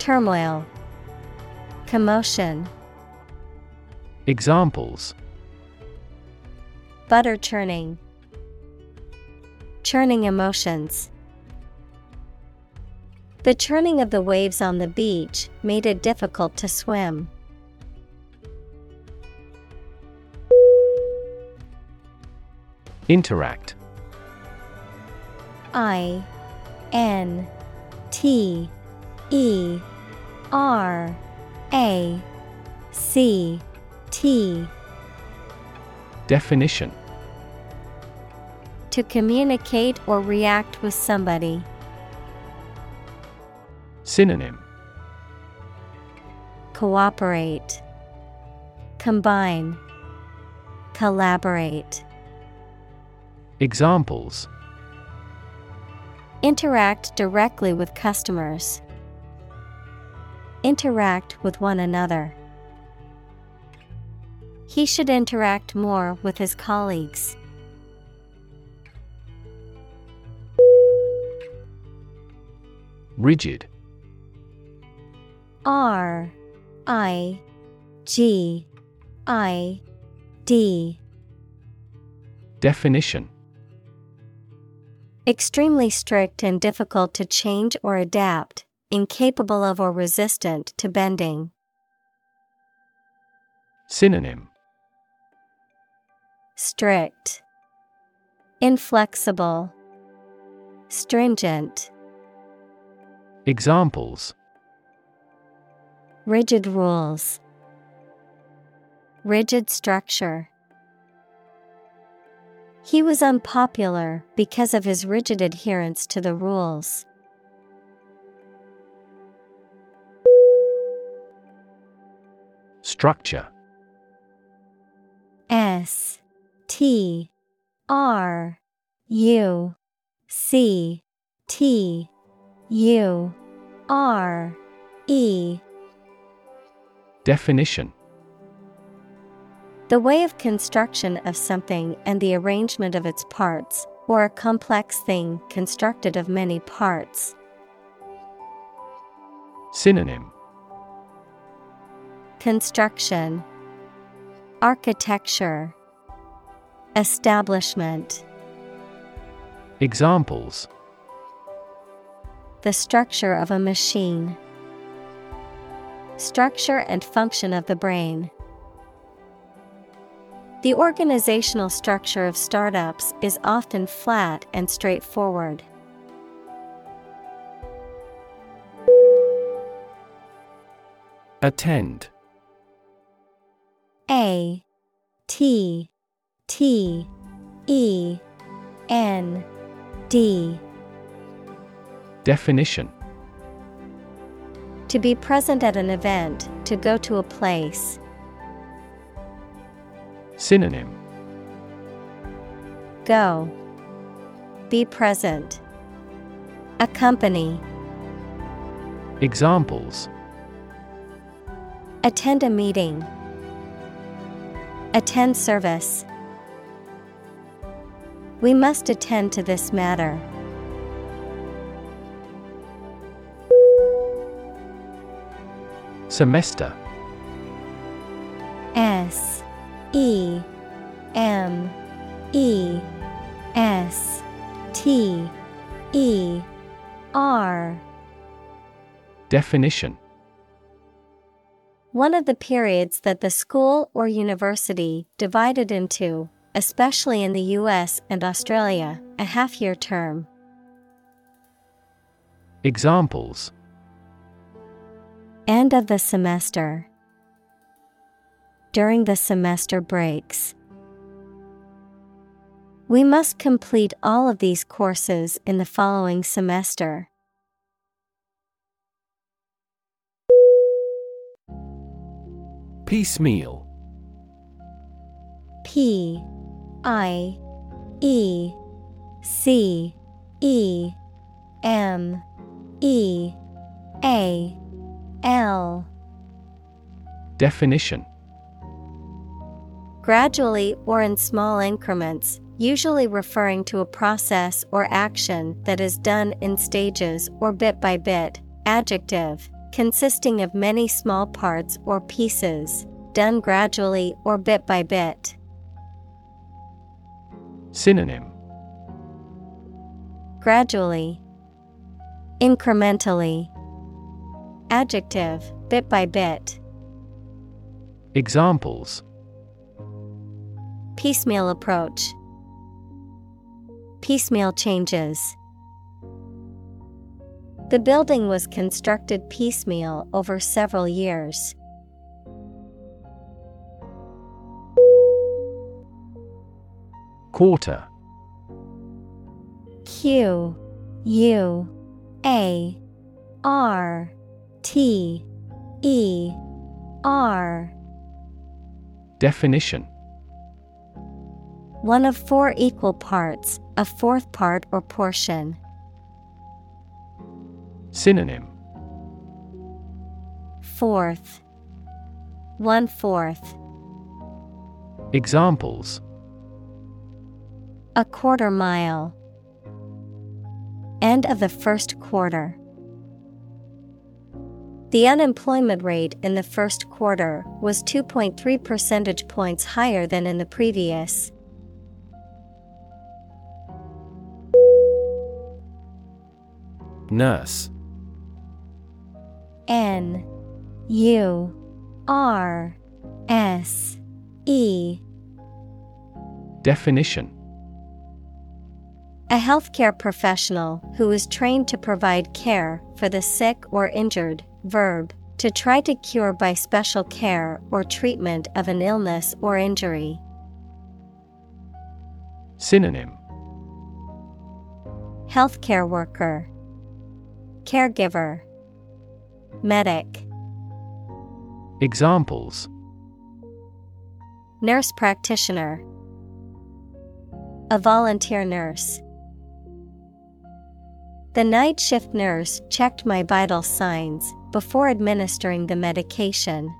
Turmoil, Commotion, Examples Butter churning, Churning emotions. The churning of the waves on the beach made it difficult to swim. Interact I N T E R A C T Definition To communicate or react with somebody. Synonym Cooperate, Combine, Collaborate. Examples Interact directly with customers. Interact with one another. He should interact more with his colleagues. Rigid R I G I D Definition Extremely strict and difficult to change or adapt, incapable of or resistant to bending. Synonym Strict, Inflexible, Stringent. Examples Rigid rules, Rigid structure. He was unpopular because of his rigid adherence to the rules. Structure S T R U C T U R E. Definition. The way of construction of something and the arrangement of its parts, or a complex thing constructed of many parts. Synonym. Construction. Architecture Establishment Examples The structure of a machine. Structure and function of the brain. The organizational structure of startups is often flat and straightforward. Attend A T T E N D Definition To be present at an event, to go to a place. Synonym Go. Be present. Accompany. Examples Attend a meeting. Attend service. We must attend to this matter. Semester. S. E. M. E. S. T. E. R. Definition. One of the periods that the school or university divided into, especially in the US and Australia, a half year term. Examples End of the semester. During the semester breaks. We must complete all of these courses in the following semester. Piecemeal P I E C E M E A L Definition Gradually or in small increments, usually referring to a process or action that is done in stages or bit by bit. Adjective, consisting of many small parts or pieces, done gradually or bit by bit. Synonym Gradually, Incrementally. Adjective, bit by bit. Examples Piecemeal approach. Piecemeal changes. The building was constructed piecemeal over several years. Quarter Q U A R T E R Definition One of four equal parts, a fourth part or portion. Synonym Fourth. One fourth. Examples A quarter mile. End of the first quarter. The unemployment rate in the first quarter was 2.3 percentage points higher than in the previous. Nurse N U R S E Definition A healthcare professional who is trained to provide care for the sick or injured, verb, to try to cure by special care or treatment of an illness or injury. Synonym. Healthcare worker, Caregiver, Medic, Examples. Nurse practitioner, A volunteer nurse. The night shift nurse checked my vital signs before administering the medication.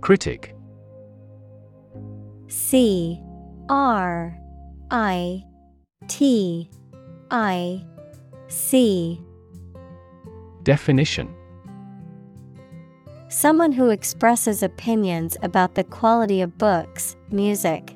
Critic. C. R. I. T. I. C. Definition. Someone who expresses opinions about the quality of books, music,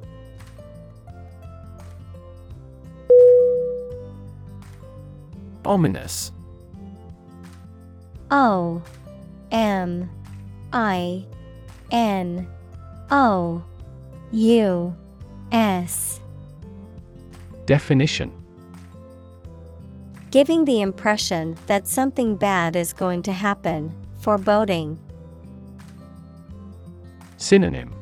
Ominous. O M I N O U S. Definition. Giving the impression that something bad is going to happen, foreboding. Synonym.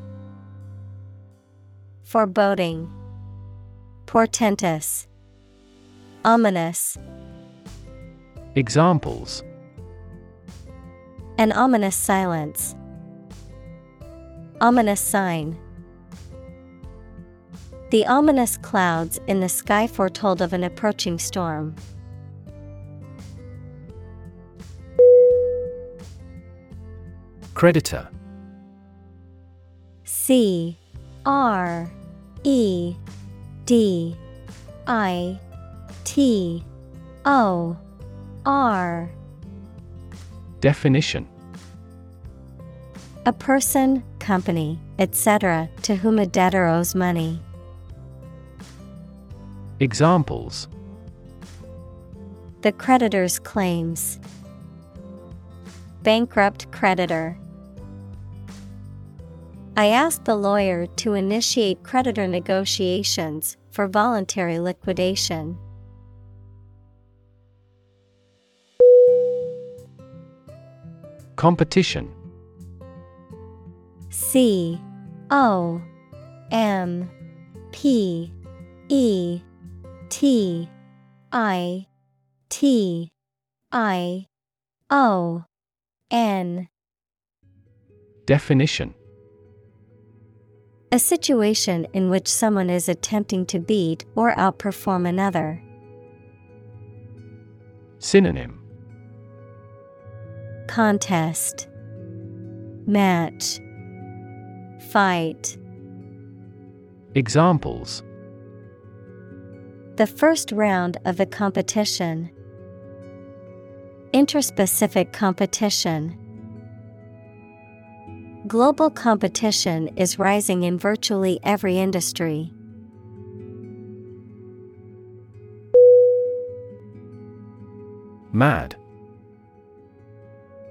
Foreboding, Portentous, Ominous. Examples An ominous silence. Ominous sign. The ominous clouds in the sky foretold of an approaching storm. Creditor C R E D I T O R Definition A person, company, etc., to whom a debtor owes money. Examples The creditor's claims. Bankrupt creditor. I asked the lawyer to initiate creditor negotiations for voluntary liquidation. Competition. C O M P E T I T I O N. Definition. A situation in which someone is attempting to beat or outperform another. Synonym Contest Match Fight Examples The first round of the competition. Interspecific competition. Global competition is rising in virtually every industry. Mad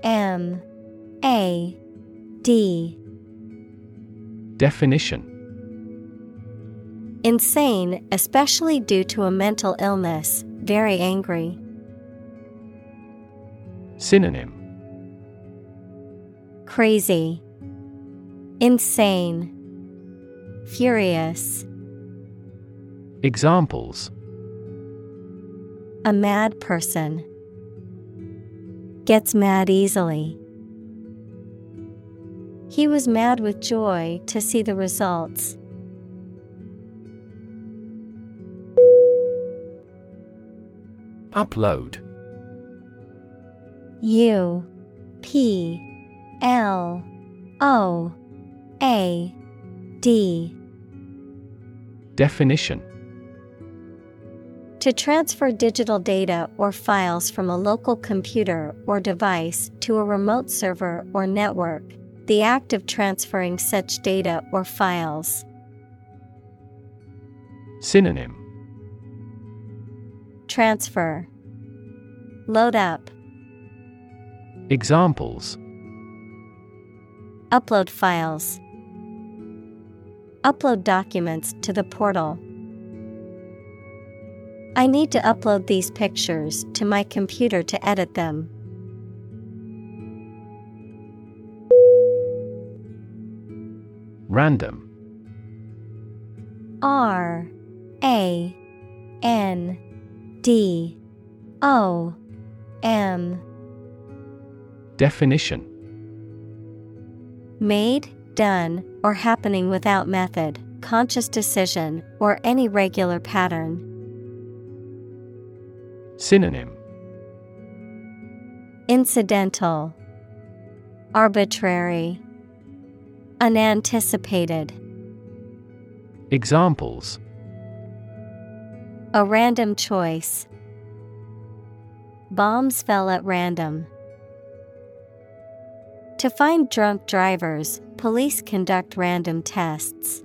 M A D. Definition. Insane, especially due to a mental illness, very angry. Synonym. Crazy, Insane, Furious. Examples. A mad person gets mad easily. He was mad with joy to see the results. Upload U P L O A D Definition To transfer digital data or files from a local computer or device to a remote server or network, the act of transferring such data or files. Synonym. Transfer. Load up, Examples. Upload files, upload documents to the portal. I need to upload these pictures to my computer to edit them. Random R A N D O M Definition Made, done, or happening without method, conscious decision, or any regular pattern. Synonym Incidental, Arbitrary, Unanticipated. Examples A random choice. Bombs fell at random. To find drunk drivers, police conduct random tests.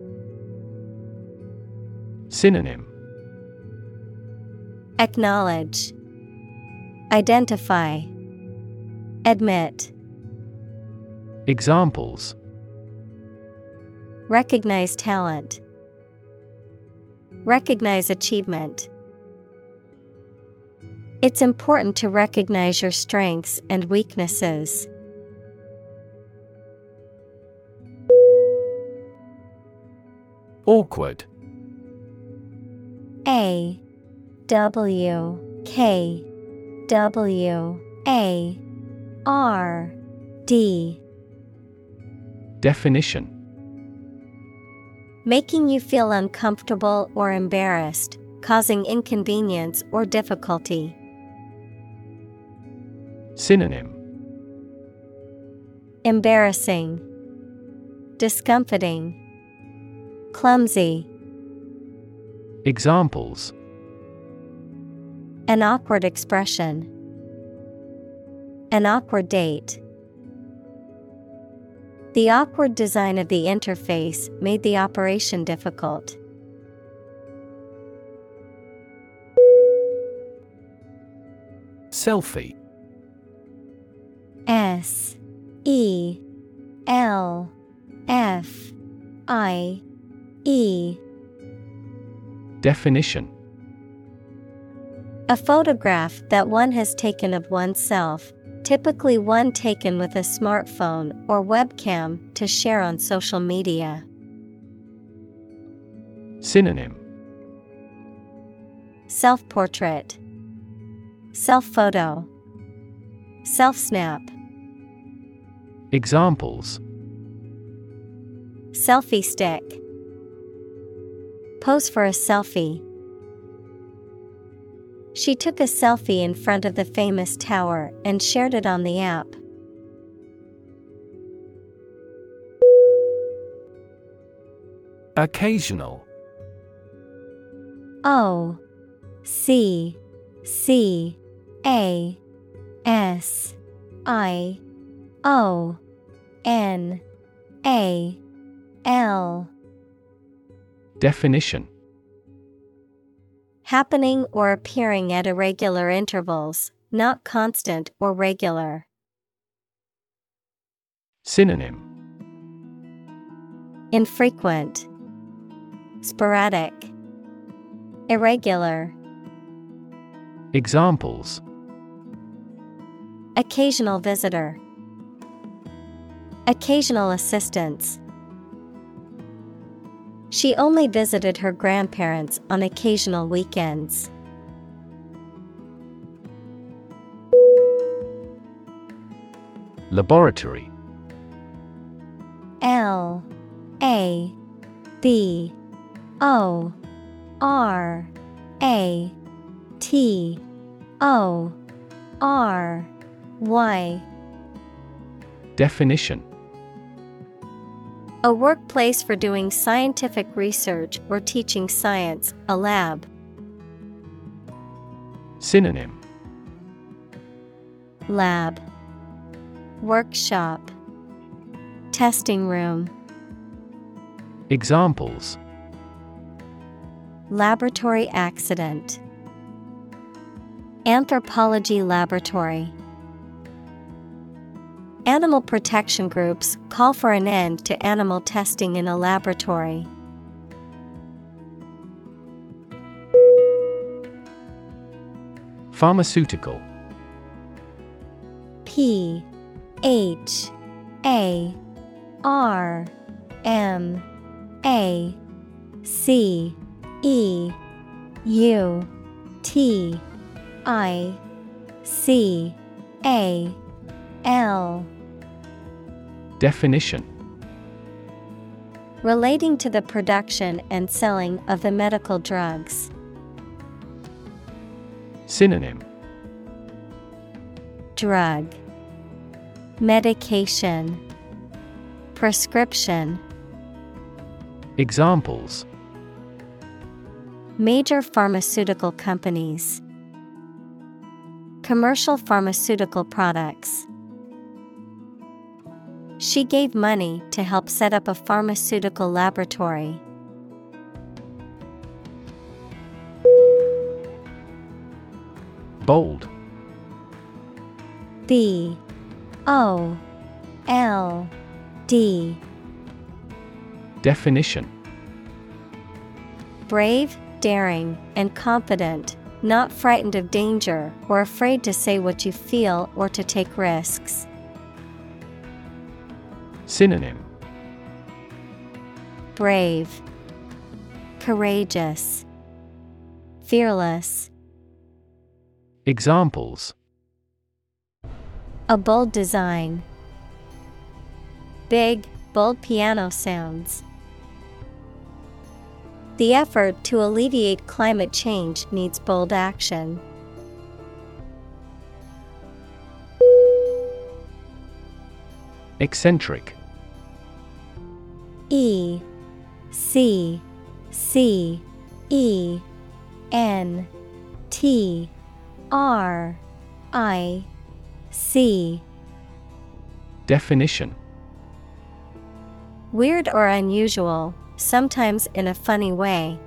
Synonym. Acknowledge, Identify, Admit, Examples. Recognize talent, Recognize achievement. It's important to recognize your strengths and weaknesses. Awkward A W K W A R D. Definition. Making you feel uncomfortable or embarrassed, causing inconvenience or difficulty. Synonym. Embarrassing, Discomfiting, Clumsy, Examples. An awkward expression, An awkward date. The awkward design of the interface made the operation difficult. Selfie. S. E. L. F. I. E Definition A photograph that one has taken of oneself, typically one taken with a smartphone or webcam to share on social media. Synonym Self portrait, Self photo, Self snap. Examples Selfie stick. Pose for a selfie. She took a selfie in front of the famous tower and shared it on the app. Occasional O C C A S I O N A L Definition Happening or appearing at irregular intervals, not constant or regular. Synonym Infrequent, Sporadic, Irregular. Examples Occasional visitor, Occasional assistance. She only visited her grandparents on occasional weekends. Laboratory. L A B O R A T O R Y. Definition A workplace for doing scientific research or teaching science, a lab. Synonym. Lab. Workshop. Testing room. Examples. Laboratory accident. Anthropology laboratory Animal protection groups call for an end to animal testing in a laboratory. Pharmaceutical P H A R M A C E U T I C A L. Definition. Relating to the production and selling of the medical drugs. Synonym. Drug. Medication. Prescription. Examples. Major pharmaceutical companies. Commercial pharmaceutical products She gave money to help set up a pharmaceutical laboratory. Bold. B. O. L. D. Definition. Brave, daring, and confident, not frightened of danger or afraid to say what you feel or to take risks. Synonym Brave, Courageous, Fearless. Examples A bold design. Big, bold piano sounds. The effort to alleviate climate change needs bold action. Eccentric E C C E N T R I C. Definition. Weird or unusual, sometimes in a funny way.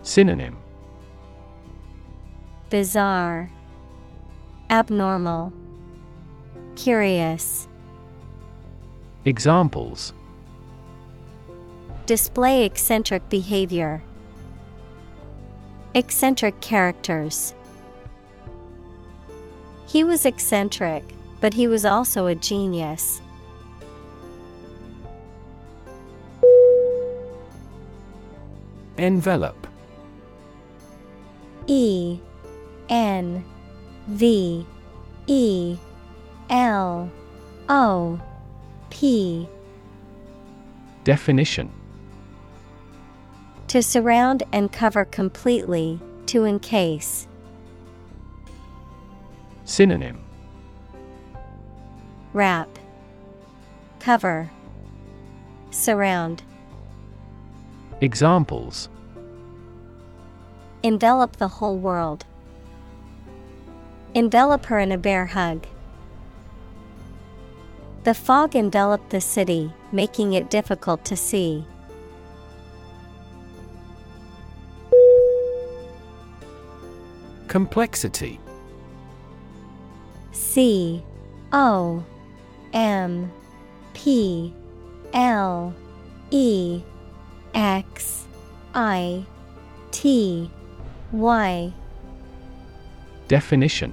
Synonym. Bizarre, Abnormal, Curious. Examples Display eccentric behavior. Eccentric characters. He was eccentric, but he was also a genius. Envelope E N V E L O P Definition To surround and cover completely, to encase. Synonym Wrap, Cover, Surround. Examples Envelop the whole world. Envelop her in a bear hug. The fog enveloped the city, making it difficult to see. Complexity. C O M P L E X I T Y. Definition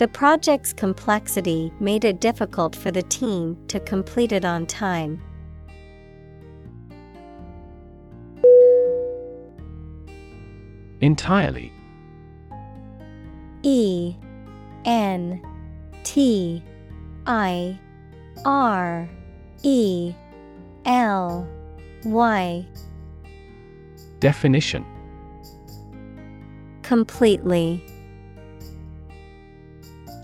The project's complexity made it difficult for the team to complete it on time. Entirely E N T I R E L Y Definition Completely.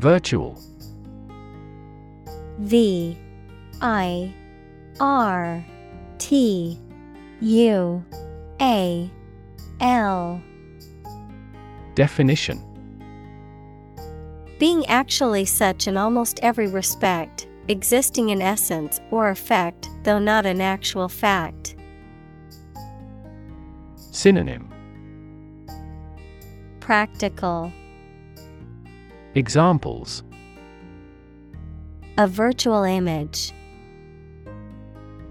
Virtual V I R T U A L Definition Being actually such in almost every respect, existing in essence or effect, though not an actual fact. Synonym Practical. Examples A virtual image.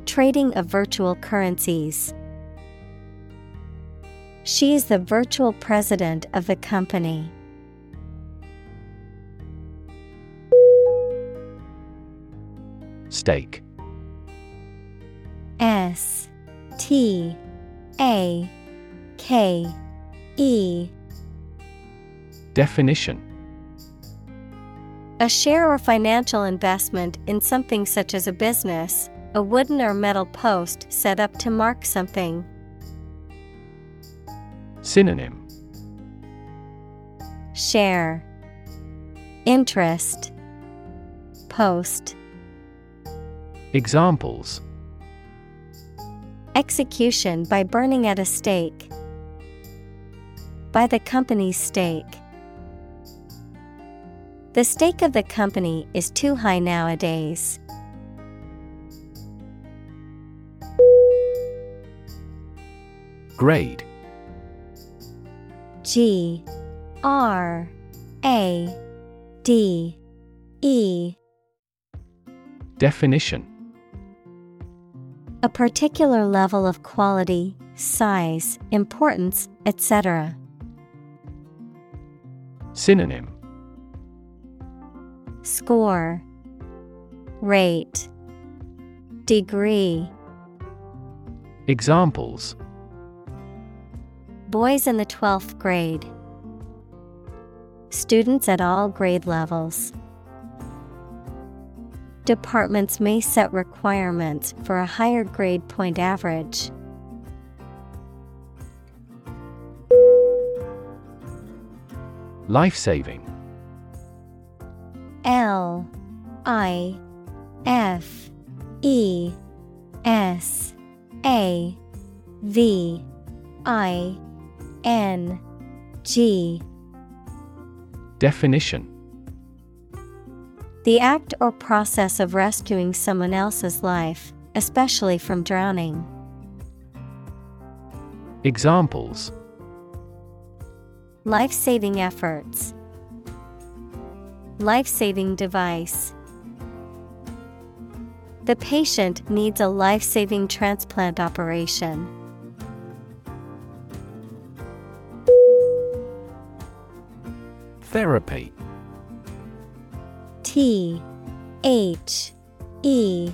Trading of virtual currencies. She is the virtual president of the company. Stake S T A K E Definition A share or financial investment in something such as a business, a wooden or metal post set up to mark something. Synonym Share Interest Post Examples Execution by burning at a stake. By the company's stake. The stake of the company is too high nowadays. Grade G R A D E Definition A particular level of quality, size, importance, etc. Synonym Score Rate Degree Examples Boys in the 12th grade. students at all grade levels. Departments may set requirements for a higher grade point average. Life saving. L I F E S A V I N G Definition The act or process of rescuing someone else's life, especially from drowning. Examples Life saving efforts. Life saving device. The patient needs a life saving transplant operation. Therapy T H E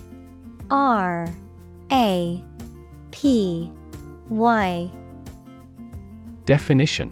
R A P Y Definition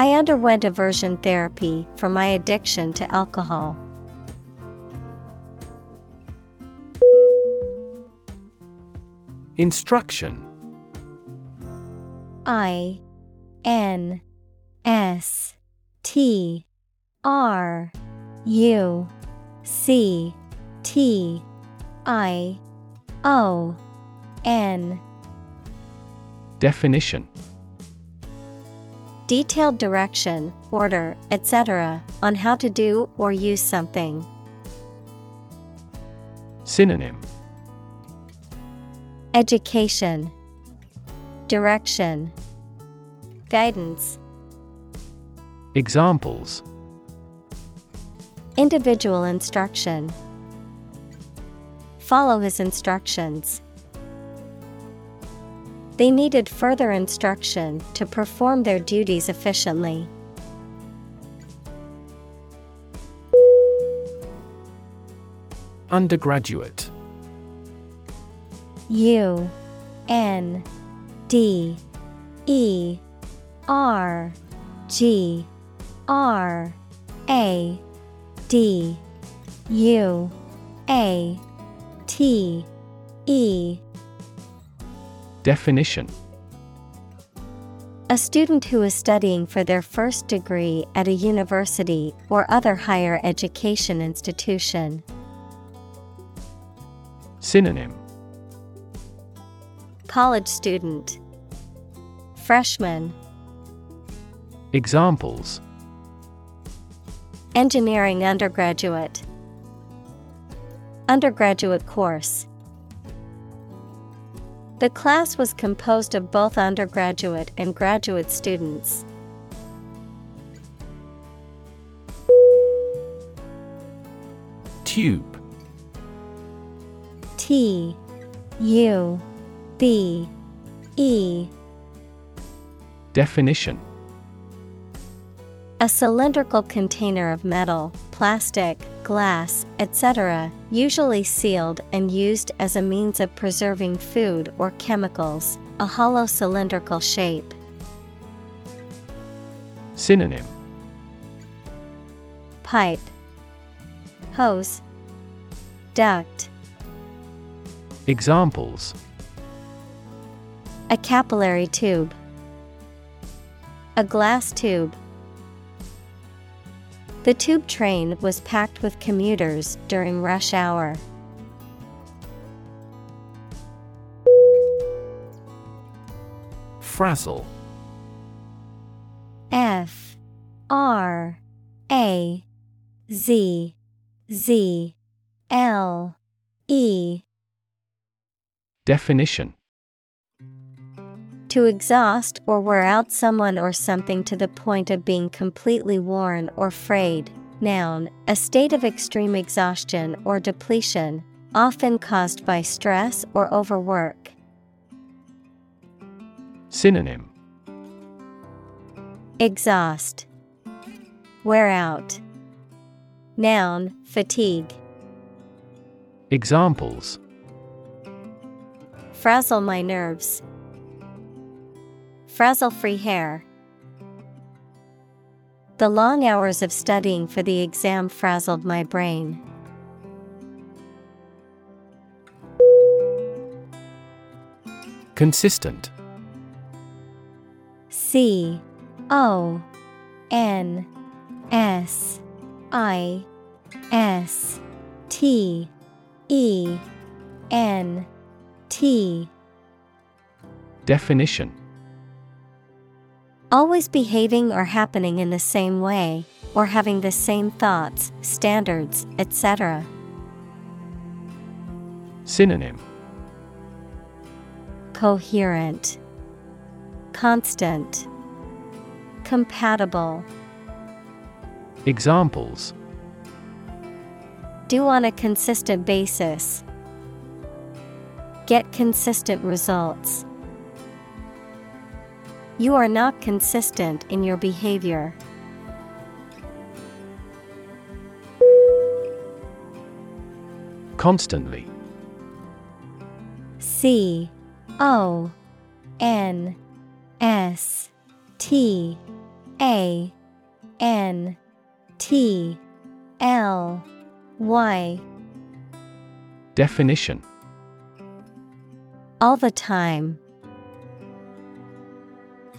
I underwent aversion therapy for my addiction to alcohol. Instruction. I N S T R U C T I O N. Definition Detailed direction, order, etc., on how to do or use something. Synonym Education, Direction, Guidance, Examples Individual instruction. Follow his instructions. They needed further instruction to perform their duties efficiently. Undergraduate U N D E R G R A D U A T E Definition. A student who is studying for their first degree at a university or other higher education institution. Synonym. College student, Freshman, Examples. Engineering undergraduate, Undergraduate course. The class was composed of both undergraduate and graduate students. Tube. T U B E. Definition A cylindrical container of metal, plastic, glass, etc., usually sealed and used as a means of preserving food or chemicals, a hollow cylindrical shape. Synonym Pipe, Hose, Duct, Examples a capillary tube, a glass tube. The tube train was packed with commuters during rush hour. Frazzle. F. R. A. Z. Z. L. E. Definition To exhaust or wear out someone or something to the point of being completely worn or frayed, Noun, a state of extreme exhaustion or depletion, often caused by stress or overwork. Synonym Exhaust, Wear out. Noun, fatigue. Examples Frazzle my nerves. Frazzle free hair. The long hours of studying for the exam frazzled my brain. Consistent C O N S I S T E N T Definition Always behaving or happening in the same way, or having the same thoughts, standards, etc. Synonym Coherent, Constant, Compatible. Examples Do on a consistent basis. Get consistent results. You are not consistent in your behavior. Constantly C O N S T A N T L Y Definition All the time.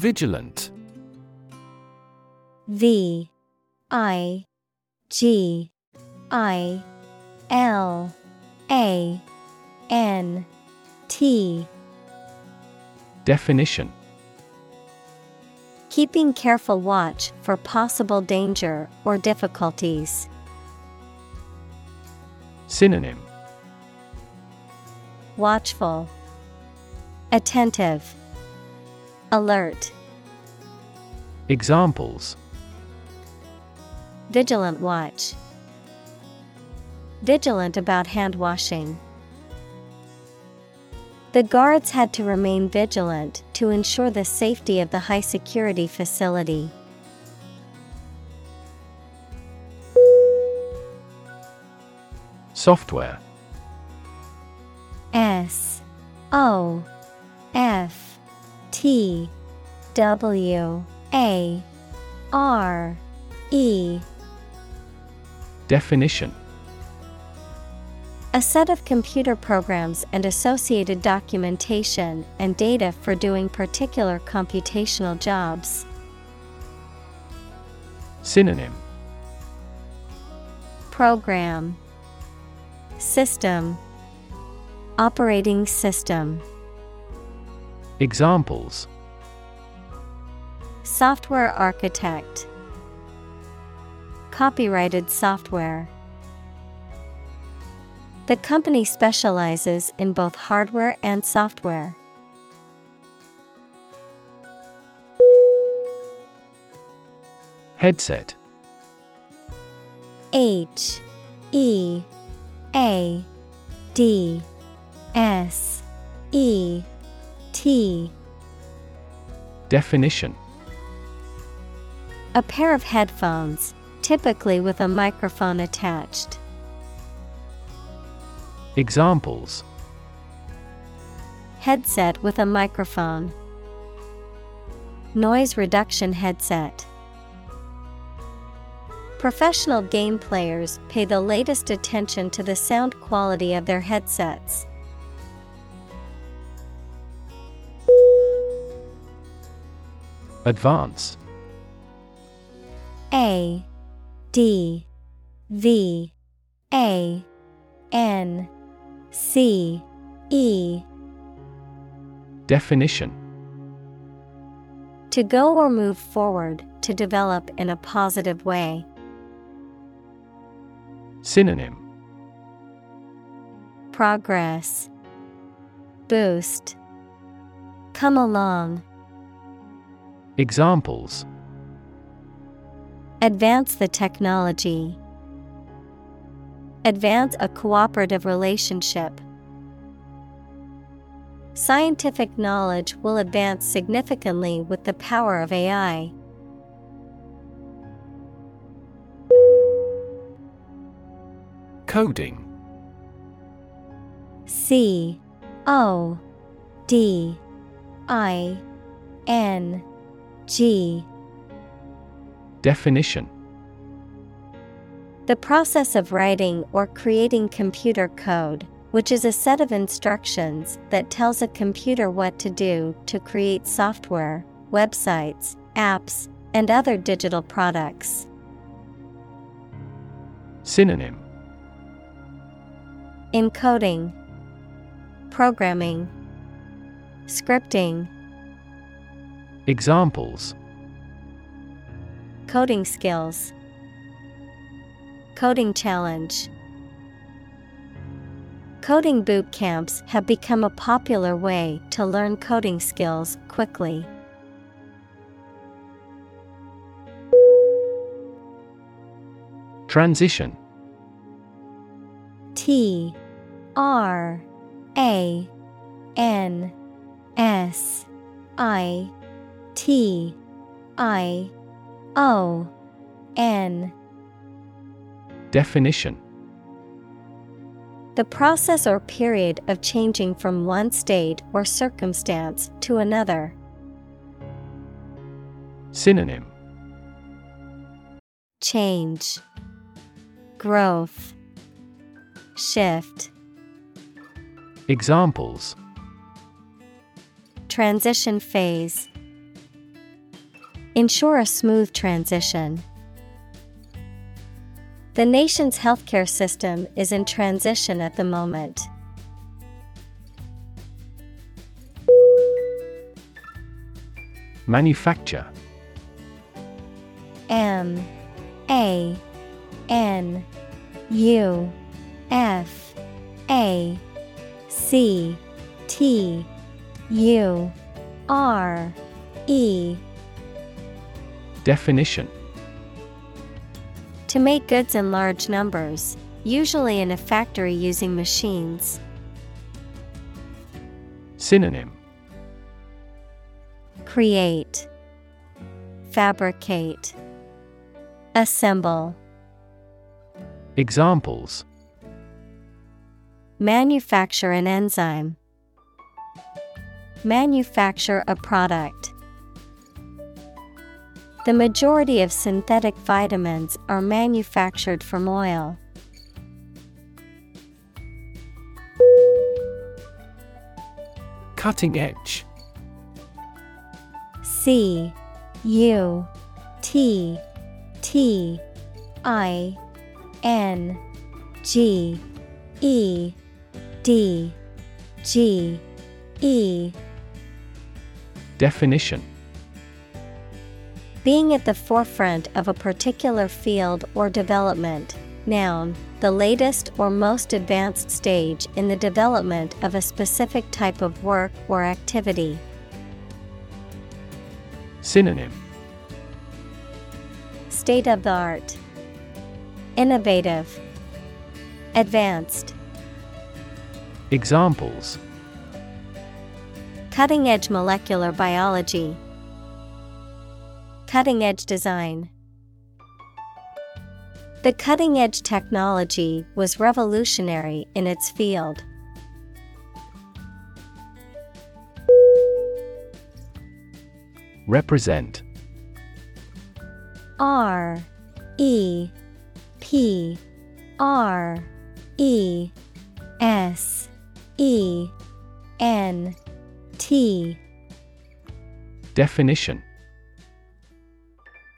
Vigilant. V I G I L A N T. Definition. Keeping careful watch for possible danger or difficulties. Synonym. Watchful, Attentive, Alert, Examples Vigilant watch. Vigilant about hand washing. The guards had to remain vigilant to ensure the safety of the high security facility. Software S O F T W A R E. Definition. A set of computer programs and associated documentation and data for doing particular computational jobs. Synonym. Program. System. Operating System Examples Software Architect Copyrighted software. The company specializes in both hardware and software. Headset H E A D S E T Definition A pair of headphones, typically with a microphone attached. Examples Headset with a microphone. Noise reduction headset. Professional game players pay the latest attention to the sound quality of their headsets. Advance. A D V A N C E. Definition. To go or move forward, to develop in a positive way. Synonym. Progress. Boost. Come along. Examples Advance the technology. Advance a cooperative relationship. Scientific knowledge will advance significantly with the power of AI. Coding C O D I N G. Definition. The process of writing or creating computer code, which is a set of instructions that tells a computer what to do to create software, websites, apps, and other digital products. Synonym. Encoding, Programming, Scripting, Examples Coding skills, Coding challenge. Coding boot camps have become a popular way to learn coding skills quickly. Transition T R A N S I T I O N. Definition. The process or period of changing from one state or circumstance to another. Synonym. Change, Growth, Shift, Examples. Transition phase. Ensure a smooth transition. The nation's healthcare system is in transition at the moment. Manufacture M A N U F A C T U R E Definition To make goods in large numbers, usually in a factory using machines. Synonym Create, Fabricate, Assemble. Examples Manufacture an enzyme. Manufacture a product. The majority of synthetic vitamins are manufactured from oil. Cutting edge. C U T T I N G E D G E. Definition Being at the forefront of a particular field or development. Noun, the latest or most advanced stage in the development of a specific type of work or activity. Synonym State of the art. Innovative. Advanced. Examples Cutting edge molecular biology. Cutting edge design. The cutting edge technology was revolutionary in its field. Represent R E P R E S E N T Definition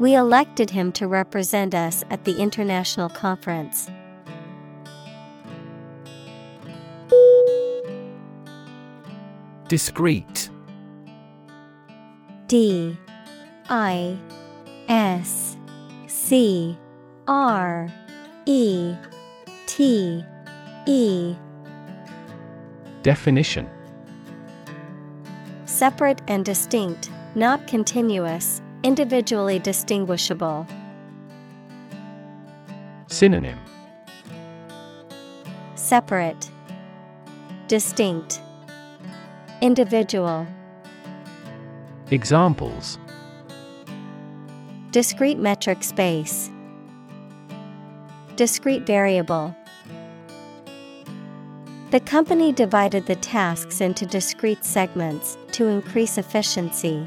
We elected him to represent us at the international conference. Discrete D. I. S. C. R. E. T. E. Definition. Separate and distinct, not continuous, individually distinguishable. Synonym Separate, Distinct, Individual. Examples Discrete metric space. Discrete variable. The company divided the tasks into discrete segments to increase efficiency.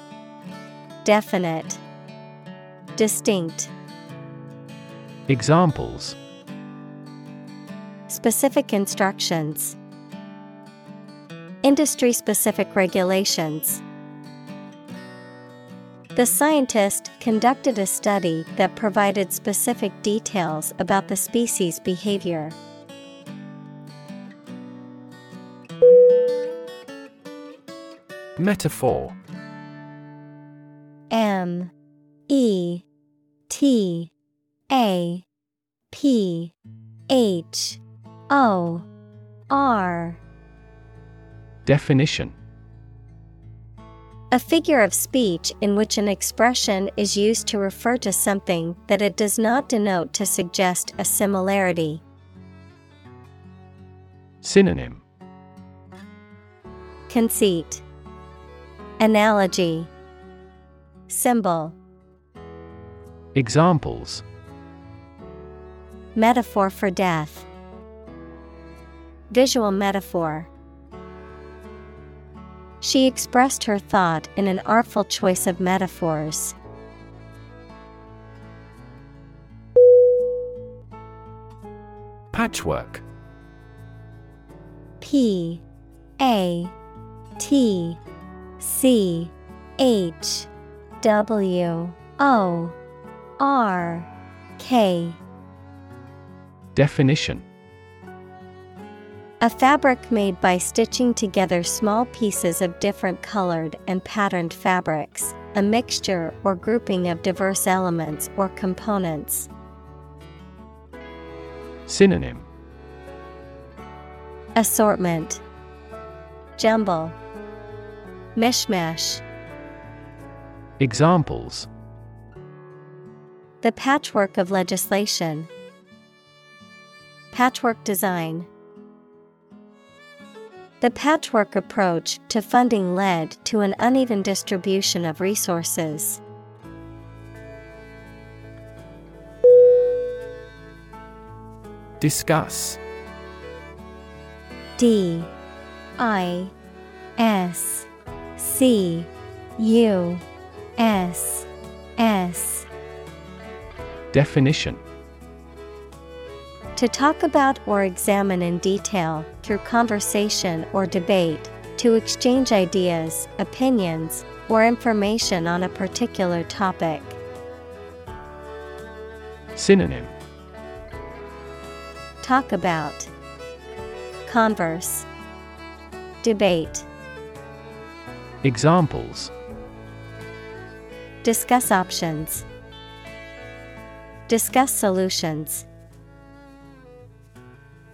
Definite, Distinct. Examples Specific instructions, Industry specific regulations. The scientist conducted a study that provided specific details about the species' behavior. Metaphor M E T A P H O R Definition. A figure of speech in which an expression is used to refer to something that it does not denote to suggest a similarity. Synonym. Conceit, Analogy, Symbol, Examples. Metaphor for death, Visual metaphor. She expressed her thought in an artful choice of metaphors. Patchwork. P A T C H W O R K. Definition. A fabric made by stitching together small pieces of different colored and patterned fabrics, a mixture or grouping of diverse elements or components. Synonym. Assortment. Jumble. Mishmash Examples. The patchwork of legislation. Patchwork design. The patchwork approach to funding led to an uneven distribution of resources. Discuss. D. I. S. C. U S S. Definition. To talk about or examine in detail, through conversation or debate, to exchange ideas, opinions, or information on a particular topic. Synonym. Talk about. Converse. Debate. Examples Discuss options. Discuss solutions.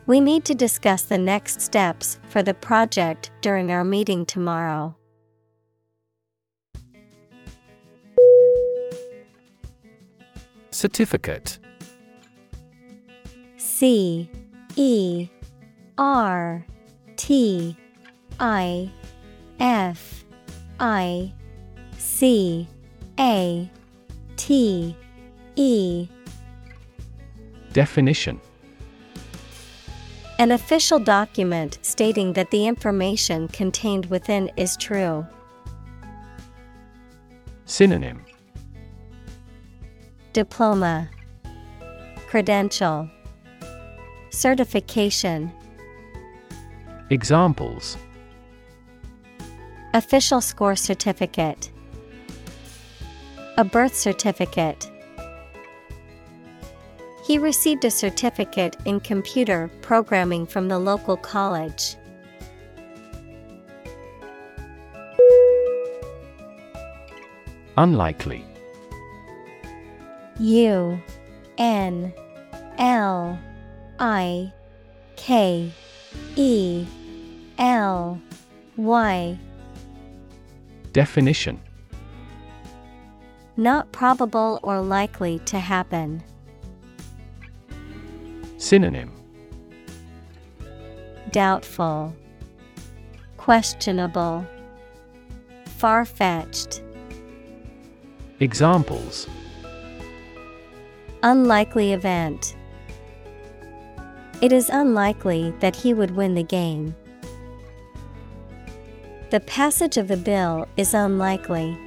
We need to discuss the next steps for the project during our meeting tomorrow. Certificate C E R T I F I C A T E. Definition. An official document stating that the information contained within is true. Synonym. Diploma, Credential, Certification, Examples. Official Score Certificate, A birth certificate. He received a certificate in computer programming from the local college. Unlikely U N L I K E L Y Definition Not probable or likely to happen. Synonym Doubtful, Questionable, Far fetched. Examples Unlikely event. It is unlikely that he would win the game. The passage of the bill is unlikely.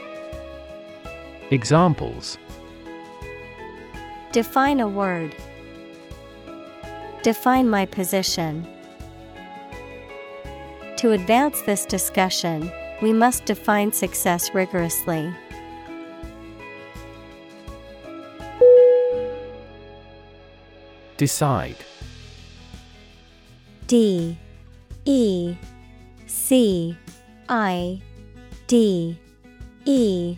Examples. Define a word. Define my position. To advance this discussion, we must define success rigorously. Decide. D. E. C. I. D. E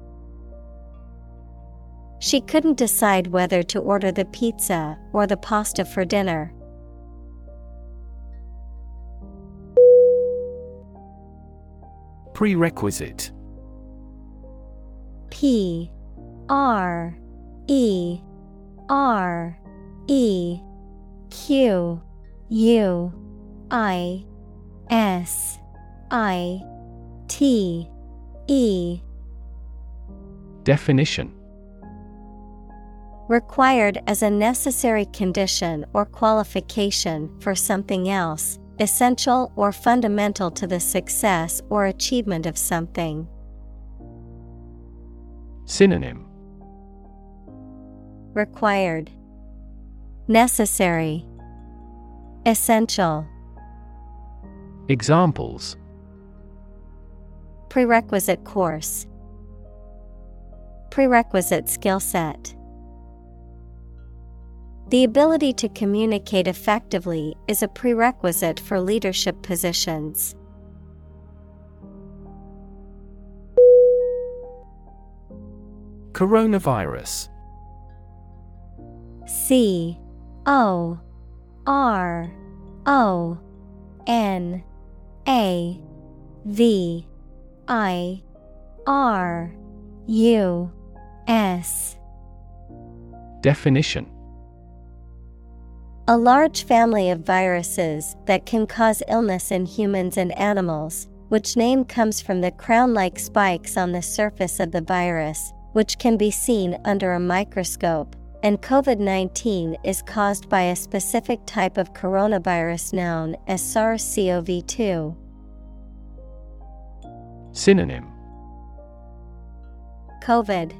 She couldn't decide whether to order the pizza or the pasta for dinner. Prerequisite. P R E R E Q U I S I T E. Definition Required as a necessary condition or qualification for something else, essential or fundamental to the success or achievement of something. Synonym Required, Necessary, Essential. Examples Prerequisite course, Prerequisite skill set. The ability to communicate effectively is a prerequisite for leadership positions. Coronavirus C O R O N A V I R U S. Definition A large family of viruses that can cause illness in humans and animals, which name comes from the crown like spikes on the surface of the virus, which can be seen under a microscope. And COVID 19 is caused by a specific type of coronavirus known as SARS CoV 2. Synonym COVID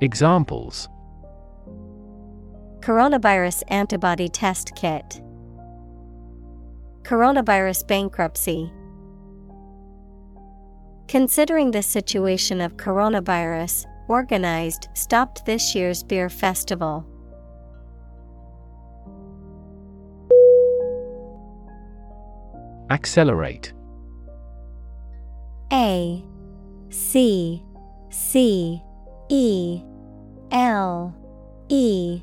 Examples Coronavirus antibody test kit, Coronavirus bankruptcy. Considering the situation of coronavirus, organized stopped this year's beer festival. Accelerate A C C E L E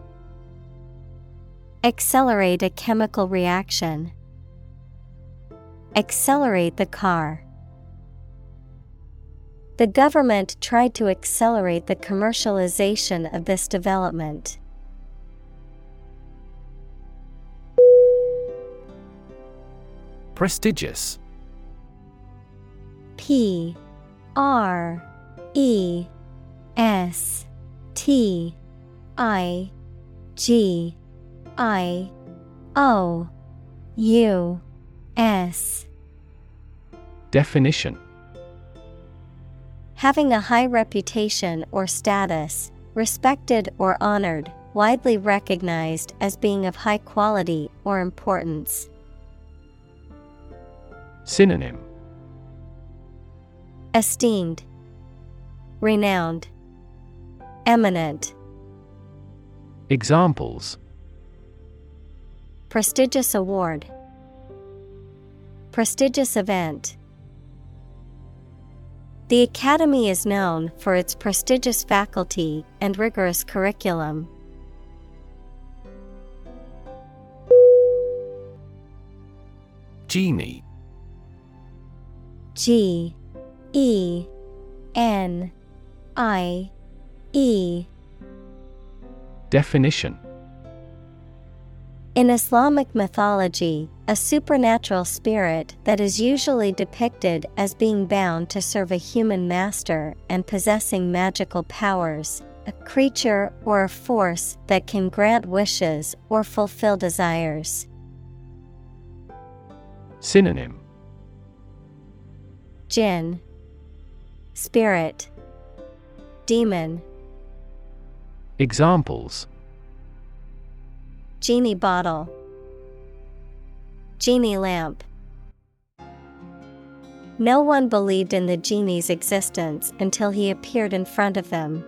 Accelerate a chemical reaction. Accelerate the car. The government tried to accelerate the commercialization of this development. Prestigious P R E S T I G I O U S. Definition. Having a high reputation or status, respected or honored, widely recognized as being of high quality or importance. Synonym. Esteemed, Renowned, Eminent. Examples Prestigious award, Prestigious event. The Academy is known for its prestigious faculty and rigorous curriculum. Genie G E N I E Definition In Islamic mythology, a supernatural spirit that is usually depicted as being bound to serve a human master and possessing magical powers, a creature or a force that can grant wishes or fulfill desires. Synonym. Jinn, Spirit, Demon, Examples Genie bottle, Genie lamp. No one believed in the genie's existence until he appeared in front of them.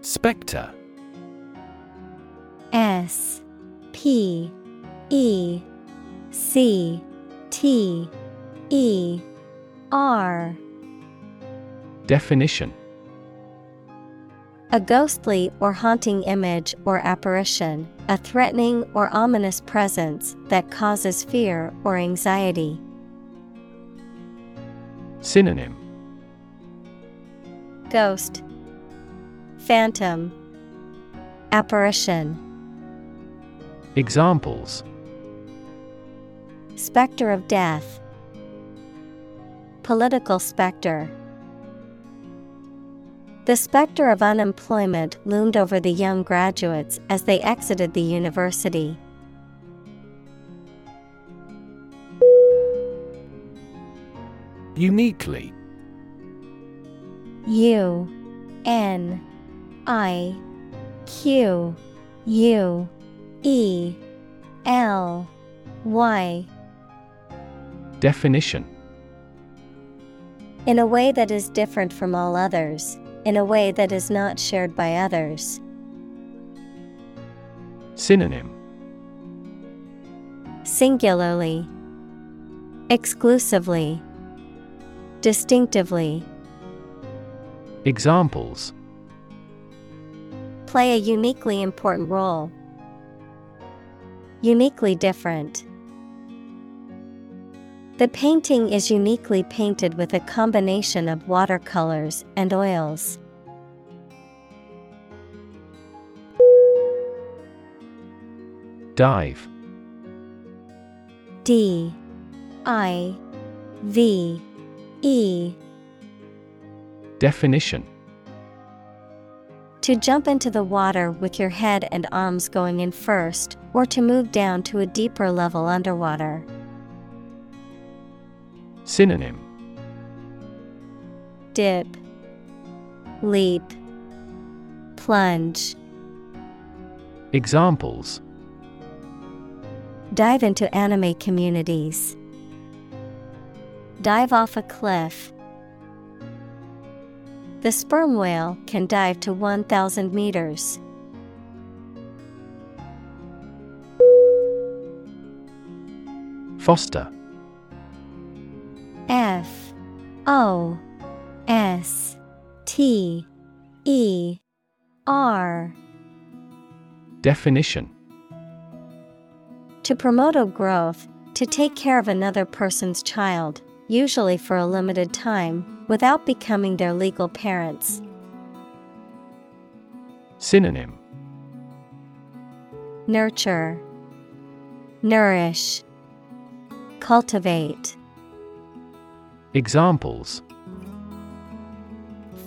Spectre S P E C T E R Definition A ghostly or haunting image or apparition, a threatening or ominous presence that causes fear or anxiety. Synonym. Ghost, Phantom, Apparition, Examples. Spectre of Death, Political Spectre. The specter of unemployment loomed over the young graduates as they exited the university. Uniquely. U N I Q U E L Y. Definition. In a way that is different from all others, in a way that is not shared by others. Synonym Singularly, Exclusively, Distinctively. Examples Play a uniquely important role. Uniquely different. The painting is uniquely painted with a combination of watercolors and oils. Dive. D. I. V. E. Definition. To jump into the water with your head and arms going in first, or to move down to a deeper level underwater. Synonym Dip, Leap, Plunge. Examples Dive into anime communities. Dive off a cliff. The sperm whale can dive to 1,000 meters. Foster F O S T E R. Definition. To promote a growth, to take care of another person's child, usually for a limited time, without becoming their legal parents. Synonym. Nurture, Nourish, Cultivate. Examples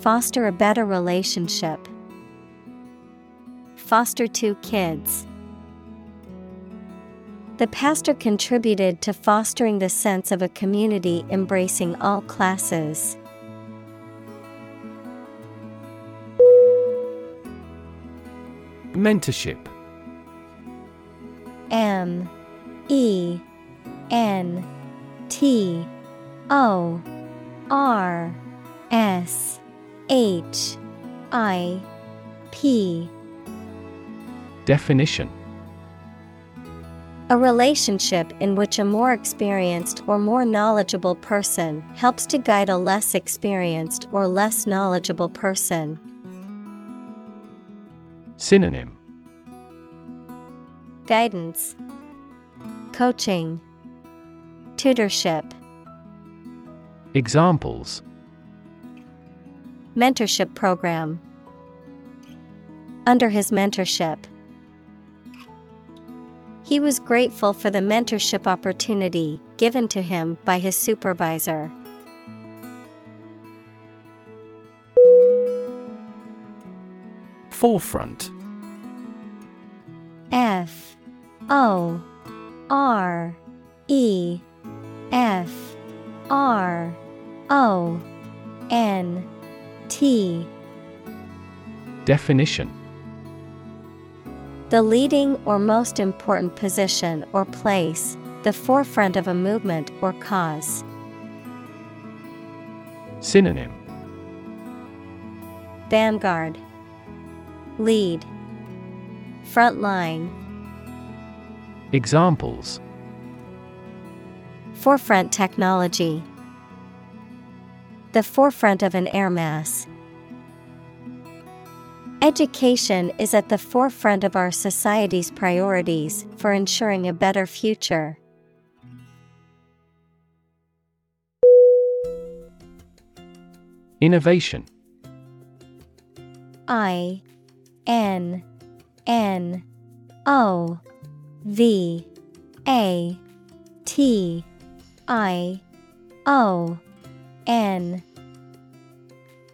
Foster a better relationship. Foster two kids. The pastor contributed to fostering the sense of a community embracing all classes. Mentorship M E N T O R S H I P Definition. A relationship in which a more experienced or more knowledgeable person helps to guide a less experienced or less knowledgeable person. Synonym. Guidance, Coaching, Tutorship, Examples. Mentorship Program. Under his mentorship, he was grateful for the mentorship opportunity given to him by his supervisor. Forefront. F. O. R. E. F. R O N T. Definition. The leading or most important position or place, the forefront of a movement or cause. Synonym. Vanguard. Lead. Front line Examples. Forefront technology The forefront of an air mass. Education is at the forefront of our society's priorities for ensuring a better future. Innovation I N N O V A T I O N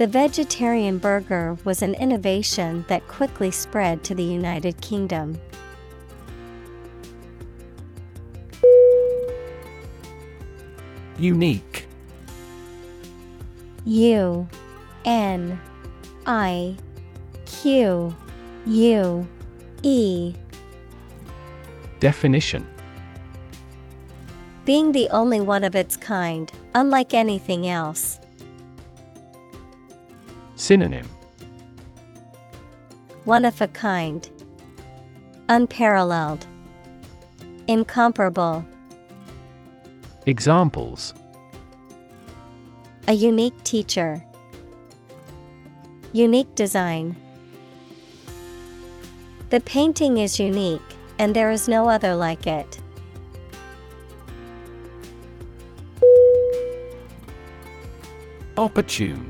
The vegetarian burger was an innovation that quickly spread to the United Kingdom. Unique. U N I Q U E Definition Being the only one of its kind, unlike anything else. Synonym One of a kind. Unparalleled. Incomparable. Examples A unique teacher. Unique design. The painting is unique, and there is no other like it. Opportune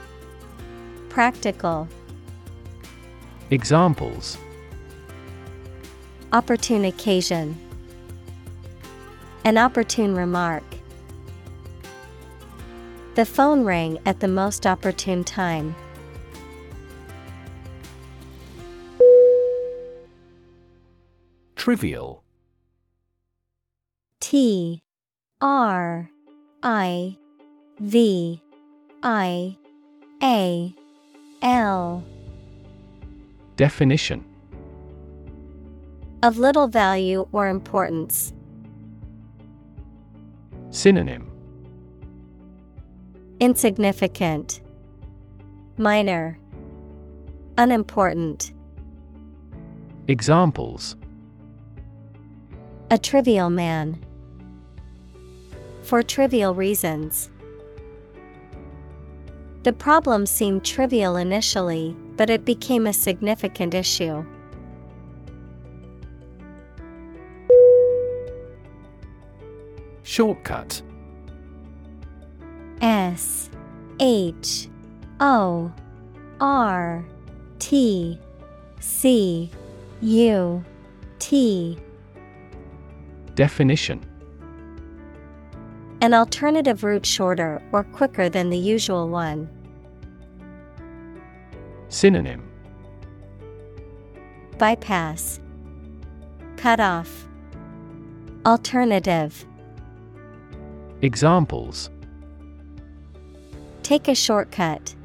Practical, Examples Opportune occasion, An opportune remark. The phone rang at the most opportune time. Trivial T R I V I A L Definition of little value or importance. Synonym Insignificant, Minor, Unimportant. Examples A trivial man. For trivial reasons. The problem seemed trivial initially, but it became a significant issue. Shortcut. S H O R T C U T. Definition An alternative route shorter or quicker than the usual one. Synonym Bypass Cut off Alternative Examples Take a shortcut.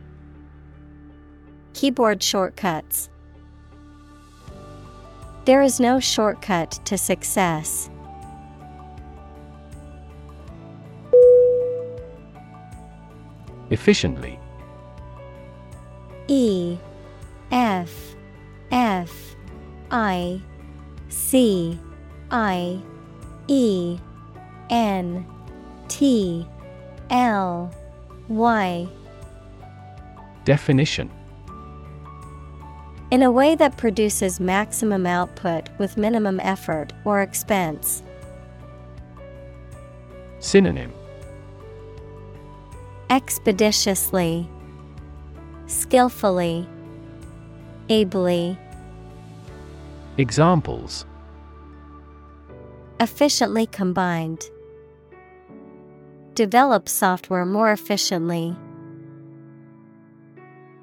Keyboard shortcuts. There is no shortcut to success. Efficiently. E F F I C I E N T L Y. Definition. In a way that produces maximum output with minimum effort or expense. Synonym Expeditiously, Skillfully, Ably, Examples Efficiently combined. Develop software more efficiently.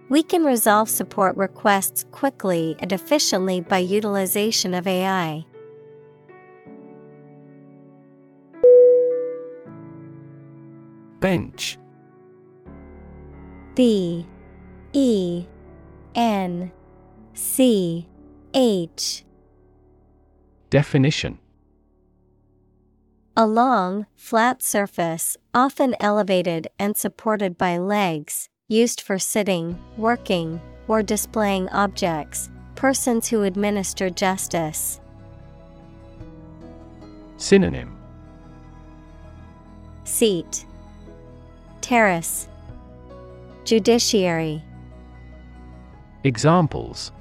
We can resolve support requests quickly and efficiently by utilization of AI. Bench B E N C H. Definition. A long, flat surface, often elevated and supported by legs, used for sitting, working, or displaying objects, persons who administer justice. Synonym. Seat, Terrace, Judiciary. Examples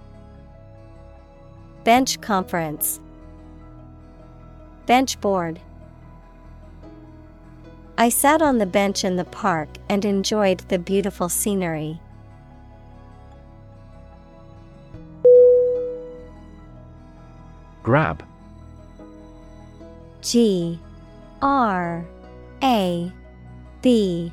Bench conference, Bench board. I sat on the bench in the park and enjoyed the beautiful scenery. Grab G R A B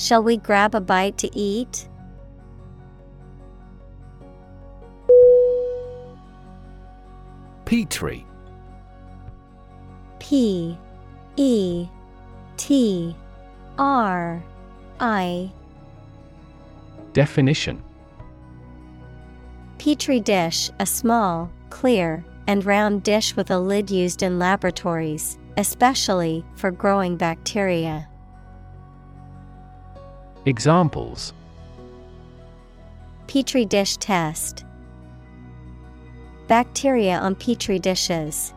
Shall we grab a bite to eat? Petri P E T R I Definition Petri dish, a small, clear, and round dish with a lid used in laboratories, especially for growing bacteria. Examples Petri dish test. Bacteria on petri dishes.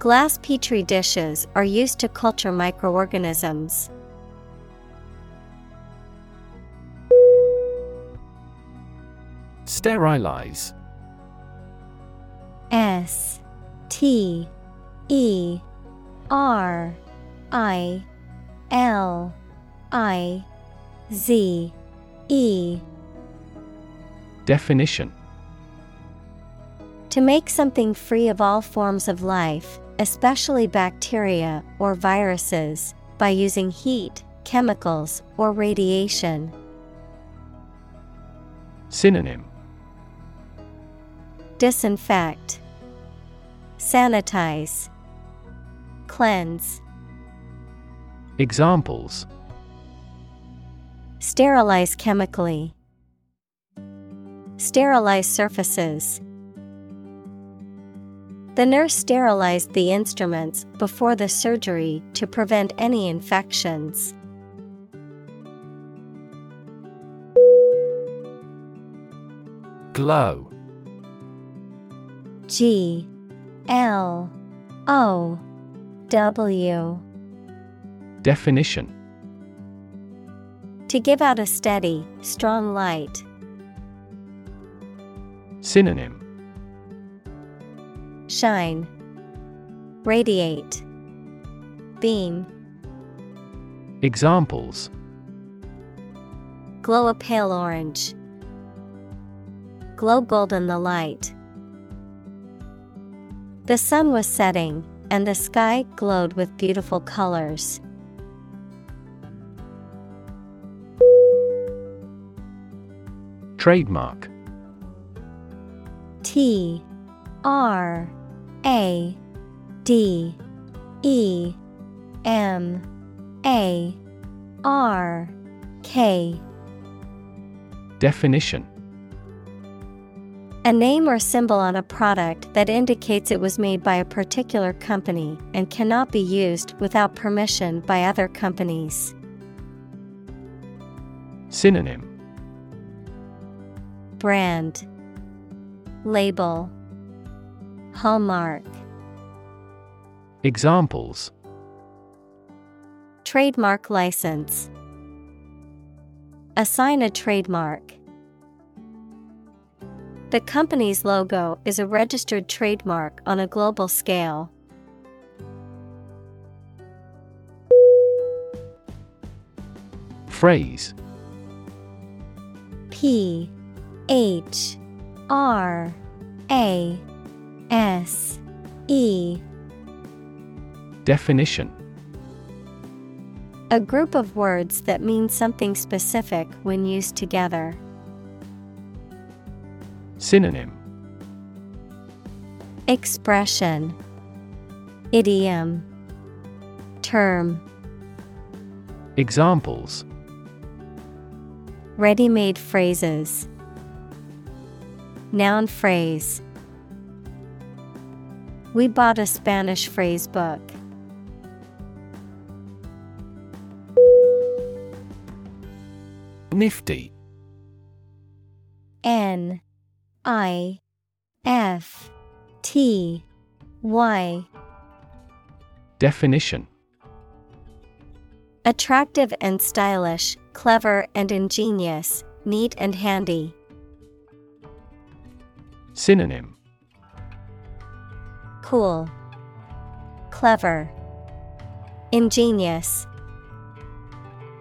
Glass petri dishes are used to culture microorganisms. Sterilize S T E R I L I Z E. Definition. To make something free of all forms of life, especially bacteria or viruses, by using heat, chemicals, or radiation. Synonym. Disinfect, Sanitize, Cleanse. Examples Sterilize chemically. Sterilize surfaces. The nurse sterilized the instruments before the surgery to prevent any infections. Glow G L O W Definition To give out a steady, strong light. Synonym Shine, Radiate, Beam. Examples Glow a pale orange. Glow golden the light. The sun was setting, and the sky glowed with beautiful colors. Trademark. T R A D E M A R K. Definition. A name or symbol on a product that indicates it was made by a particular company and cannot be used without permission by other companies. Synonym Brand Label Hallmark. Examples. Trademark license. Assign a trademark. The company's logo is a registered trademark on a global scale. Phrase. P H R A S E. Definition. A group of words that mean something specific when used together. Synonym. Expression. Idiom. Term. Examples. Ready made phrases. Noun phrase. We bought a Spanish phrase book. Nifty N I F T Y Definition Attractive and stylish, clever and ingenious, neat and handy. Synonym Cool, clever, ingenious.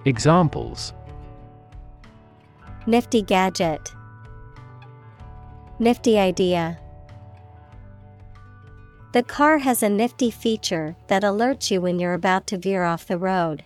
Examples Nifty gadget. Nifty idea. The car has a nifty feature that alerts you when you're about to veer off the road.